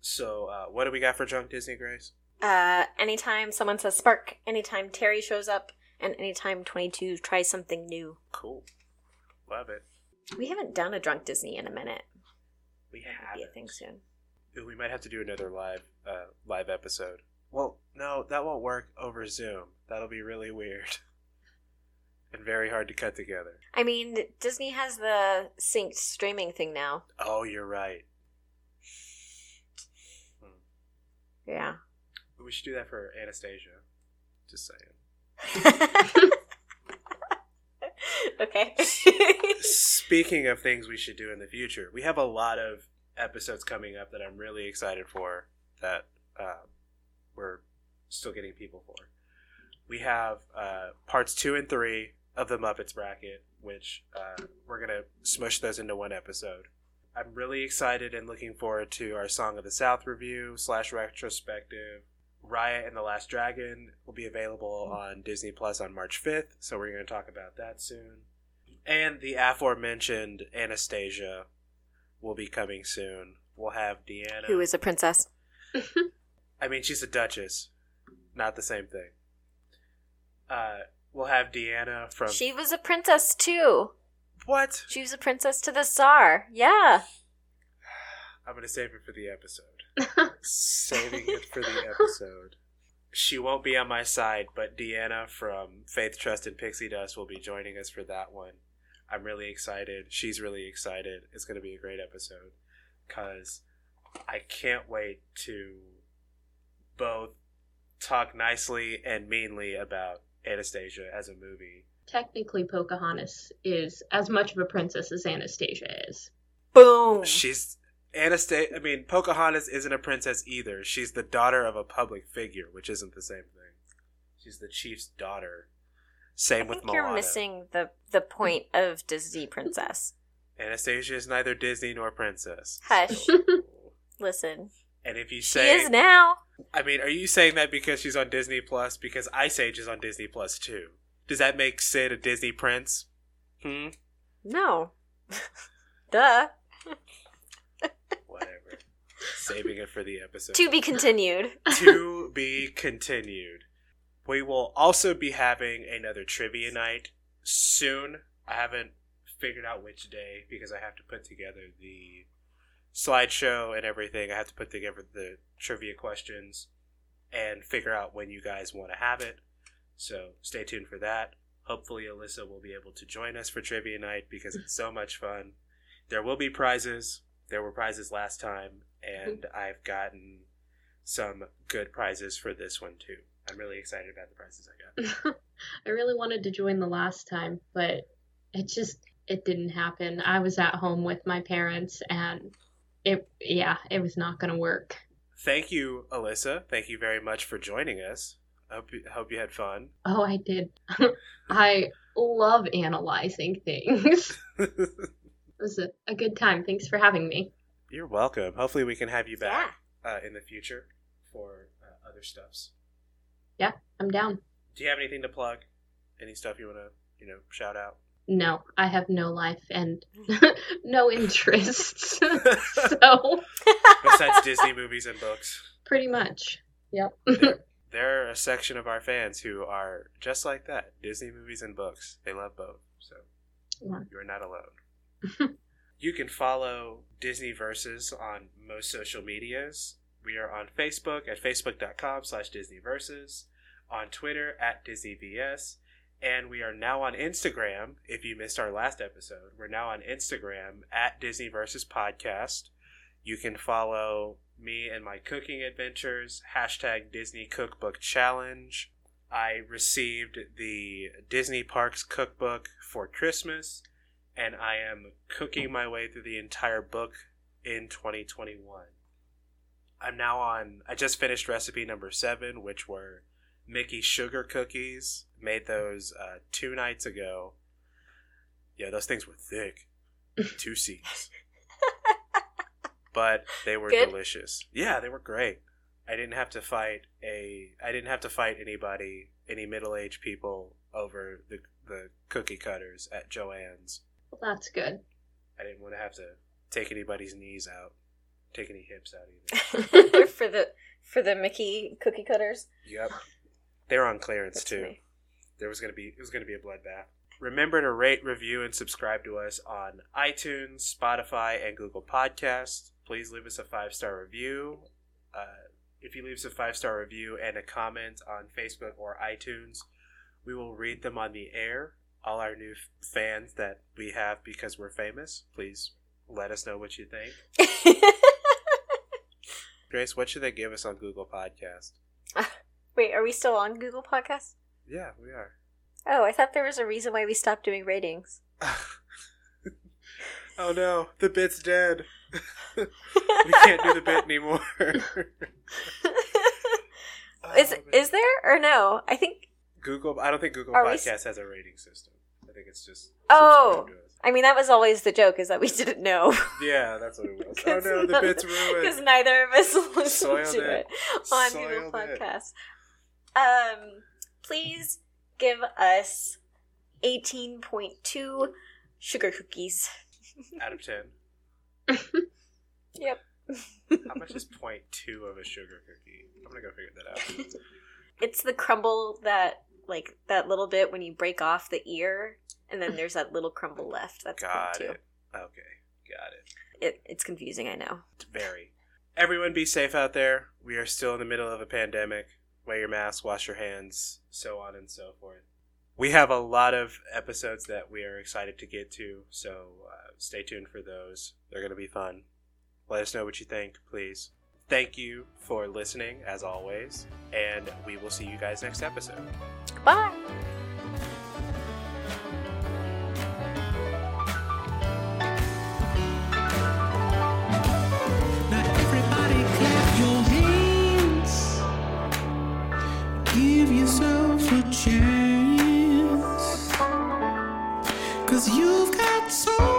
S1: So, uh, what do we got for drunk Disney Grace?
S2: Uh, anytime someone says spark, anytime Terry shows up, and anytime 22 tries something new.
S1: Cool, love it.
S2: We haven't done a drunk Disney in a minute.
S1: We have
S2: would be a thing soon.
S1: We might have to do another live uh, live episode. Well, no, that won't work over Zoom. That'll be really weird (laughs) and very hard to cut together.
S2: I mean, Disney has the synced streaming thing now.
S1: Oh, you're right.
S2: Yeah.
S1: We should do that for Anastasia. Just saying. (laughs)
S2: okay.
S1: Speaking of things we should do in the future, we have a lot of episodes coming up that I'm really excited for that uh, we're still getting people for. We have uh, parts two and three of the Muppets bracket, which uh, we're going to smush those into one episode. I'm really excited and looking forward to our Song of the South review slash retrospective. Raya and the Last Dragon will be available on Disney Plus on March 5th, so we're going to talk about that soon. And the aforementioned Anastasia will be coming soon. We'll have Deanna.
S2: Who is a princess? (laughs)
S1: I mean, she's a duchess. Not the same thing. Uh, we'll have Deanna from.
S2: She was a princess too.
S1: What?
S2: She was a princess to the Tsar. Yeah. (sighs)
S1: I'm going to save it for the episode. Saving it for the (laughs) episode. She won't be on my side, but Deanna from Faith, Trust, and Pixie Dust will be joining us for that one. I'm really excited. She's really excited. It's going to be a great episode because I can't wait to both talk nicely and meanly about Anastasia as a movie.
S3: Technically, Pocahontas is as much of a princess as Anastasia is.
S2: Boom.
S1: She's Anastasia. I mean, Pocahontas isn't a princess either. She's the daughter of a public figure, which isn't the same thing. She's the chief's daughter. Same
S2: I
S1: with
S2: think
S1: Moana.
S2: you're missing the the point of Disney princess. (laughs)
S1: Anastasia is neither Disney nor princess.
S2: Hush.
S1: So- (laughs)
S2: Listen,
S1: and if you say she
S2: is now.
S1: I mean, are you saying that because she's on Disney Plus? Because Ice Age is on Disney Plus too. Does that make Sid a Disney prince? Hmm.
S2: No. (laughs) Duh.
S1: Saving it for the episode.
S2: To be continued. (laughs)
S1: to be continued. We will also be having another trivia night soon. I haven't figured out which day because I have to put together the slideshow and everything. I have to put together the trivia questions and figure out when you guys want to have it. So stay tuned for that. Hopefully, Alyssa will be able to join us for trivia night because it's so much fun. There will be prizes. There were prizes last time, and mm-hmm. I've gotten some good prizes for this one too. I'm really excited about the prizes I got. (laughs)
S3: I really wanted to join the last time, but it just it didn't happen. I was at home with my parents and it yeah, it was not going to work.
S1: Thank you, Alyssa. Thank you very much for joining us. I hope you, hope you had fun.
S3: Oh, I did. (laughs) I love analyzing things. (laughs) it was a, a good time. Thanks for having me.
S1: You're welcome. Hopefully, we can have you
S2: Yeah.
S1: back uh, in the future for uh, other stuffs.
S3: Yeah, I'm down.
S1: Do you have anything to plug? Any stuff you want to, you know, shout out?
S3: No, I have no life and (laughs) (laughs) no interests. (laughs) so,
S1: Besides Disney movies and books,
S3: pretty much. Yep.
S1: there are a section of our fans who are just like that. Disney movies and books. They love both. So
S3: Yeah.
S1: you're not alone. (laughs) you can follow Disney Versus on most social medias. We are on Facebook at facebook.com slash Disney Versus, on Twitter at DisneyVS, and we are now on Instagram. If you missed our last episode, we're now on Instagram at Disney Versus Podcast. You can follow me and my cooking adventures, hashtag Disney Cookbook Challenge. I received the Disney Parks cookbook for Christmas, and I am cooking my way through the entire book in 2021. I'm now on, I just finished recipe number seven, which were Mickey sugar cookies. Made those uh, two nights ago. Yeah, those things were thick. (laughs) Two seeds. but they were
S2: Good?
S1: delicious. Yeah, they were great. I didn't have to fight a I didn't have to fight anybody, any middle-aged people over the the cookie cutters at Joann's.
S3: Well, that's good.
S1: I didn't want to have to take anybody's knees out, take any hips out either. (laughs)
S2: for the for the Mickey cookie cutters.
S1: Yep. they're on clearance
S2: That's
S1: too.
S2: me.
S1: There was gonna be it was gonna be a bloodbath. Remember to rate, review, and subscribe to us on iTunes, Spotify, and Google Podcasts. Please leave us a five star review. Uh, if you leave us a five star review and a comment on Facebook or iTunes, we will read them on the air. All our new f- fans that we have because we're famous, please let us know what you think. (laughs) Grace, what should they give us on Google Podcast?
S2: Ah, wait, are we still on Google Podcast?
S1: Yeah, we are.
S2: Oh, I thought there was a reason why we stopped doing ratings. (laughs)
S1: oh no, the bit's dead. (laughs) we can't do the bit anymore.
S2: is
S1: Oh, man.
S2: is there or no? I think.
S1: Google? I don't think Google
S2: Are
S1: Podcast has a rating system. I think it's just
S2: Oh.
S1: subscribe to us.
S2: I mean, that was always the joke, is that we didn't know.
S1: yeah, that's what it was. (laughs) oh no, the bit's ruined (laughs) Because
S2: neither of us (laughs) listened
S1: Soiled
S2: to
S1: it.
S2: it, on
S1: Soiled
S2: Google
S1: it.
S2: Podcasts. Um, please give us eighteen point two sugar cookies.
S1: Out of ten,
S2: Yep.
S1: how much is point two of a sugar cookie? I'm gonna go figure that out.
S2: It's the crumble that like that little bit when you break off the ear, and then there's that little crumble left. That's
S1: Got it. Okay, got it.
S2: It, it's confusing, I know.
S1: Very. Everyone be safe out there. We are still in the middle of a pandemic. Wear your mask, wash your hands, so on and so forth. We have a lot of episodes that we are excited to get to, so uh, stay tuned for those. They're going to be fun. Let us know what you think, please. Thank you for listening, as always, and we will see you guys next episode.
S2: Bye.
S6: Now everybody clap your hands. Give yourself a chance. Cause you've got so